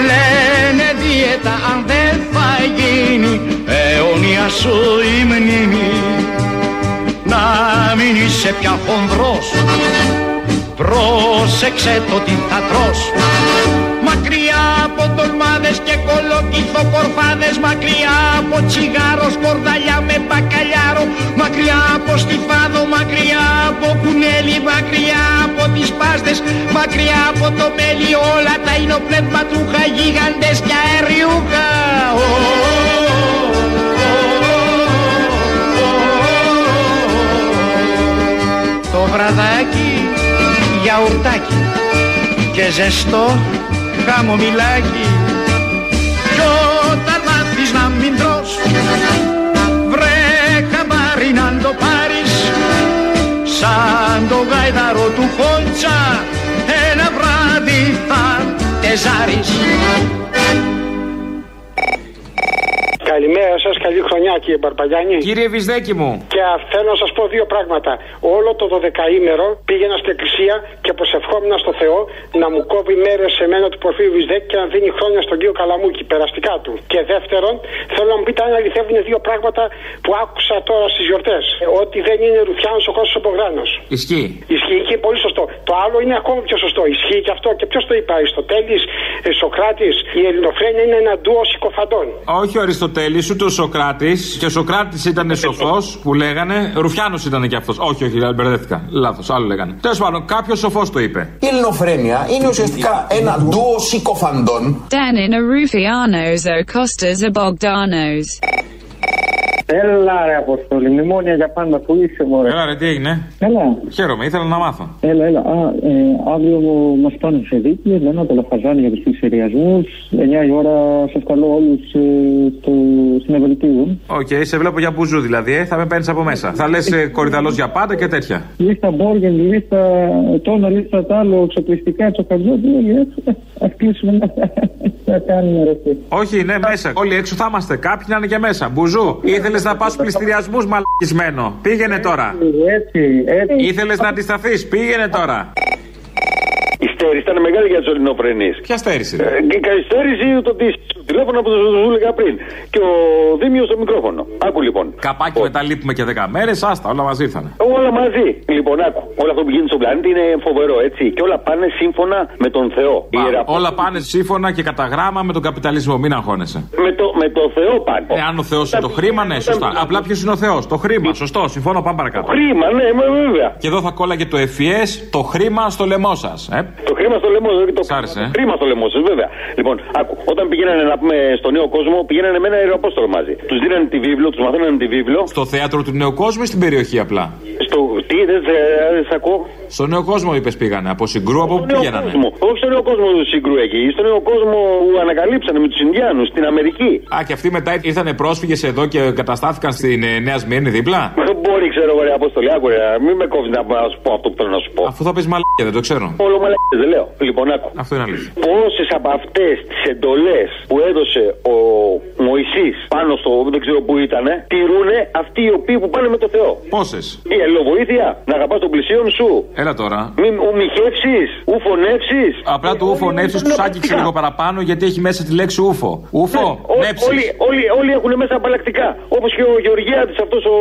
Λένε δίαιτα αν δεν θα γίνει αιώνια σου η μνήμη να μην είσαι πια χονδρός. Πρόσεξε το τι θα τρως μακριά από τολμάδες και κολοκυθοκορφάδες μακριά από τσιγάρο σκορδαλιά με μπακαλιάρο μακριά από στιφάδο μακριά από κουνέλι μακριά από τις πάστες μακριά από το μέλι όλα τα εινοπνευματούχα γίγαντες και αεριούχα. Ω, το βραδάκι γιαουρτάκι και ζεστό χαμομηλάκι κι όταν μάθεις να μην τρως βρε χαμπάρι να το πάρεις σαν το γάιδαρο του Χόντσα ένα βράδυ θα τεζάρεις Καλημέρα σας, καλή χρονιά κύριε Μπαρπαγιάννη. Κύριε Βυσδέκη μου. Και α, θέλω να σας πω δύο πράγματα. Όλο το 12ήμερο πήγαινα στην εκκλησία και προσευχόμουν στο Θεό να μου κόβει μέρες σε μένα του Πορφίου Βυσδέκη και να δίνει χρόνια στον κύριο Καλαμούκη, περαστικά του. Και δεύτερον, θέλω να μου πείτε αν αληθεύουν δύο πράγματα που άκουσα τώρα στις γιορτές. Ότι δεν είναι Ρουφιάνος ο Κώστας ο Μπογδάνο. Ισχύει. Ισχύει και πολύ σωστό. Το άλλο είναι ακόμα πιο σωστό. Ισχύει και αυτό. Και ποιος το είπε, Αριστοτέλης, ε, Σοκράτης. Η ελληνοφρένεια είναι ένα ντουο συκοφαντών. Όχι ο Αριστοτέλης, ούτε ο Σοκράτης. Και ο Σοκράτης ήταν σοφός που λέγανε. Ρουφιάνος ήταν και αυτός. Όχι, όχι, μπερδεύτηκα. Λάθος, άλλο λέγανε. Τέλος πάντων, κάποιος σοφός το είπε. Η ελληνοφρένεια είναι ουσιαστικά ένα ντουο συκοφαντών. Danin are Rufianos, O Costas are Bogdanos. Έλα ρε Αποστόλη, μνημόνια για πάντα που είσαι μωρέ. Έλα, ρε, τι έγινε; Έλα. Χαίρομαι, ήθελα να μάθω. Έλα, έλα. Α, ε, αύριο μας πάνε σε δίκη, εμένα το Λαφαζάνη για τους πλειστηριασμούς. 9 η ώρα σα καλώ όλους ε, στο, στην Ευελπίδων. Οκ, σε βλέπω για μπουζού δηλαδή, ε. θα με παίρνεις από μέσα. Θα λες ε, Κορυδαλλός για πάντα και τέτοια. Λίστα Μπόργιανς, λίστα το 'να, λίστα τ' άλλο, εξοπλιστικά, τσοκαριώτη, όλοι έξω. Α κλείσουμε να, να κάνουμε ρε. εσύ. Όχι, ναι, μέσα. Όλοι έξω θα είμαστε. Κάποιοι να είναι και μέσα. Μπουζού. Ήθελες να πας στου πληστηριασμούς μαλακισμένο. Πήγαινε τώρα. Έτσι, έτσι. Ήθελες να αντισταθείς. Πήγαινε τώρα. Η στέρηση ήταν μεγάλη για τους ελληνοφρενείς. Ποια στέρηση. Ε, και η καθυστέρηση το τι στο τηλέφωνο που σου έλεγα πριν. Και ο Δήμιος στο μικρόφωνο. Άκου λοιπόν. Καπάκι μετά λείπουμε και 10 μέρες, άστα, όλα μαζί ήρθανε. Όλα μαζί. Λοιπόν, άκου. Όλο αυτό που γίνεται στον πλανήτη είναι φοβερό, έτσι. Και όλα πάνε σύμφωνα με τον Θεό. Μα, όλα πάνε σύμφωνα και κατά γράμμα με τον καπιταλισμό, μην αγχώνεσαι. Με το, με το Θεό πάνε. Ε, αν ο Θεός είναι το χρήμα, ναι, σωστά. Απλά ποιος είναι ο Θεός, το χρήμα, σωστό, συμφωνώ, πάμε παρακάτω. Χρήμα, ναι, μα, βέβαια. Και εδώ θα κόλλαγε το FES, το χρήμα στο λαιμό σας. Ε; Το χρήμα στο λαιμό, δηλαδή το Σ' άρεσε, ε; χρήμα στο λαιμό σα, βέβαια. Λοιπόν, άκου, όταν πηγαίνανε να πούμε στο νέο κόσμο, πηγαίνανε με ένα αεροπόστολο μαζί. Τους δίνανε τη βίβλο, τους μαθαίνανε τη βίβλο. Στο θέατρο του νέου κόσμου ή στην περιοχή απλά; Στο τι, δεν δεν σ' ακούω. Στο νέο κόσμο είπες πήγανε. Από συγκρού, από πού νέο πήγαινανε. κόσμο. Όχι στο νέο κόσμο του Σύγκρου εκεί. Στο νέο κόσμο που ανακαλύψανε με τους Ινδιάνους στην Αμερική. Α, και αυτοί μετά ήρθανε πρόσφυγες εδώ και καταστάθηκαν στην ε, Νέας Σμύρνη δίπλα; Δεν μπορεί, ξέρω εγώ, ρε Απόστολη, άκου ρε. Μην με κόβεις να να σου πω αυτό που θέλω να σου πω. Αφού θα πεις μαλακία, δεν το ξέρω. Όλο μαλακές δεν λέω. Λοιπόν, άκου. Αυτό είναι αλήθεια. Πόσες από αυτές τις εντολές που έδωσε ο Μωυσής πάνω στο δεν ξέρω που ήταν, τηρούνε αυτοί οι οποίοι που πάνε με το Θεό; Πόσες; Η αλληλοβοήθεια, να αγαπάς τον πλησίον σου. Έλα τώρα. Μην ουμιχεύσει, ου φωνεύσεις. Απλά το ούφο νέψει τους άγγιξε λίγο παραπάνω γιατί έχει μέσα τη λέξη ούφο. Ούφο, νέψεις. Όλοι, όλοι, όλοι έχουν μέσα απαλλακτικά. Όπως και ο Γεωργιάδη, αυτός ο,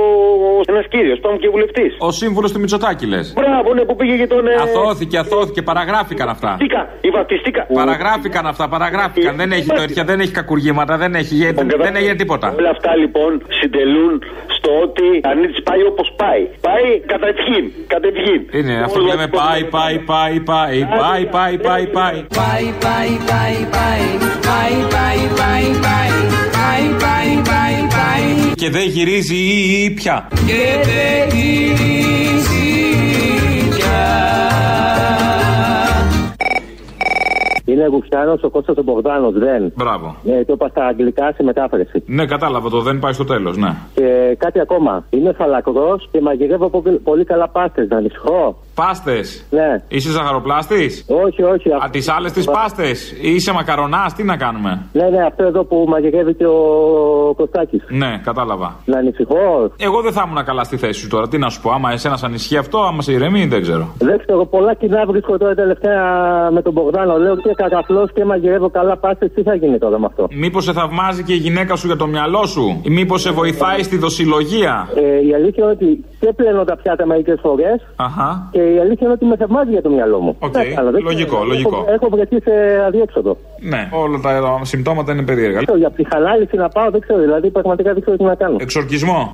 ένας κύριος, πάμε και βουλευτής. Ο σύμβουλος του Μητσοτάκη λες. Μπράβο, ναι, που πήγε και τον. ε, Αθώθηκε, αθώθηκε, παραγράφηκε Παραγράφηκαν αυτά. Η βαπτιστήκα. Παραγράφηκαν αυτά, παραγράφηκαν. Δεν έχει τέτοια, δεν έχει κακουργήματα, δεν έχει δεν έγινε τίποτα. Όλα αυτά λοιπόν συντελούν στο ότι αν Ανίτη πάει όπως πάει. Πάει κατευχήν. Κατευχήν. Είναι αυτό που λέμε πάει, πάει, πάει, πάει. Πάει, πάει, πάει, πάει. Πάει, πάει, πάει, πάει. Πάει, πάει, πάει, πάει. Πάει, πάει, πάει, πάει. Και δεν γυρίζει πια. Και δεν γυρίζει πια. Είναι Γουστάνο ο Κώστας ο Μπογδάνος, δεν. Μπράβο. Ε, το είπα στα αγγλικά σε μετάφραση. Ναι, κατάλαβα το δεν πάει στο τέλος, ναι. Και κάτι ακόμα. Είμαι φαλακρός και μαγειρεύω πο- πολύ καλά πάστες. Να ανησυχώ. Πάστες. Ναι. Είσαι ζαχαροπλάστης; Όχι, όχι. Α, τις άλλες τις πάστες. Είσαι μακαρονάς, τι να κάνουμε; Ναι, ναι, αυτό εδώ που μαγειρεύει και ο Κωστάκης. Ναι, κατάλαβα. Να ανησυχώ. Εγώ δεν θα ήμουν καλά στη θέση σου τώρα. Τι να σου πω, άμα εσένας ανησυχεί αυτό, άμα σε ηρεμεί, δεν ξέρω. Δεν ξέρω, πολλά κοινά βρίσκω τώρα τελευταία με τον Μπογδάνο. Λέω και κακαφλό και μαγειρεύω καλά πάστες. Τι θα γίνει τώρα με αυτό; Μήπως σε θαυμάζει και η γυναίκα σου για το μυαλό σου, ή μήπως σε βοηθάει στη δοσιλογία. Ε, η αλήθεια είναι ότι και πλένω τα πιάτα μερικές φορές Αχα. και η αλήθεια είναι ότι με θαυμάζει για το μυαλό μου. Οκ, Τι να κάνω, δεν λογικό, ξέρω. λογικό. Έχω, έχω βρεθεί σε αδιέξοδο. Ναι, όλα τα συμπτώματα είναι περίεργα. Για ψυχανάλυση να πάω, δεν ξέρω. Δηλαδή, πραγματικά δεν ξέρω τι να κάνω. Εξορκισμό.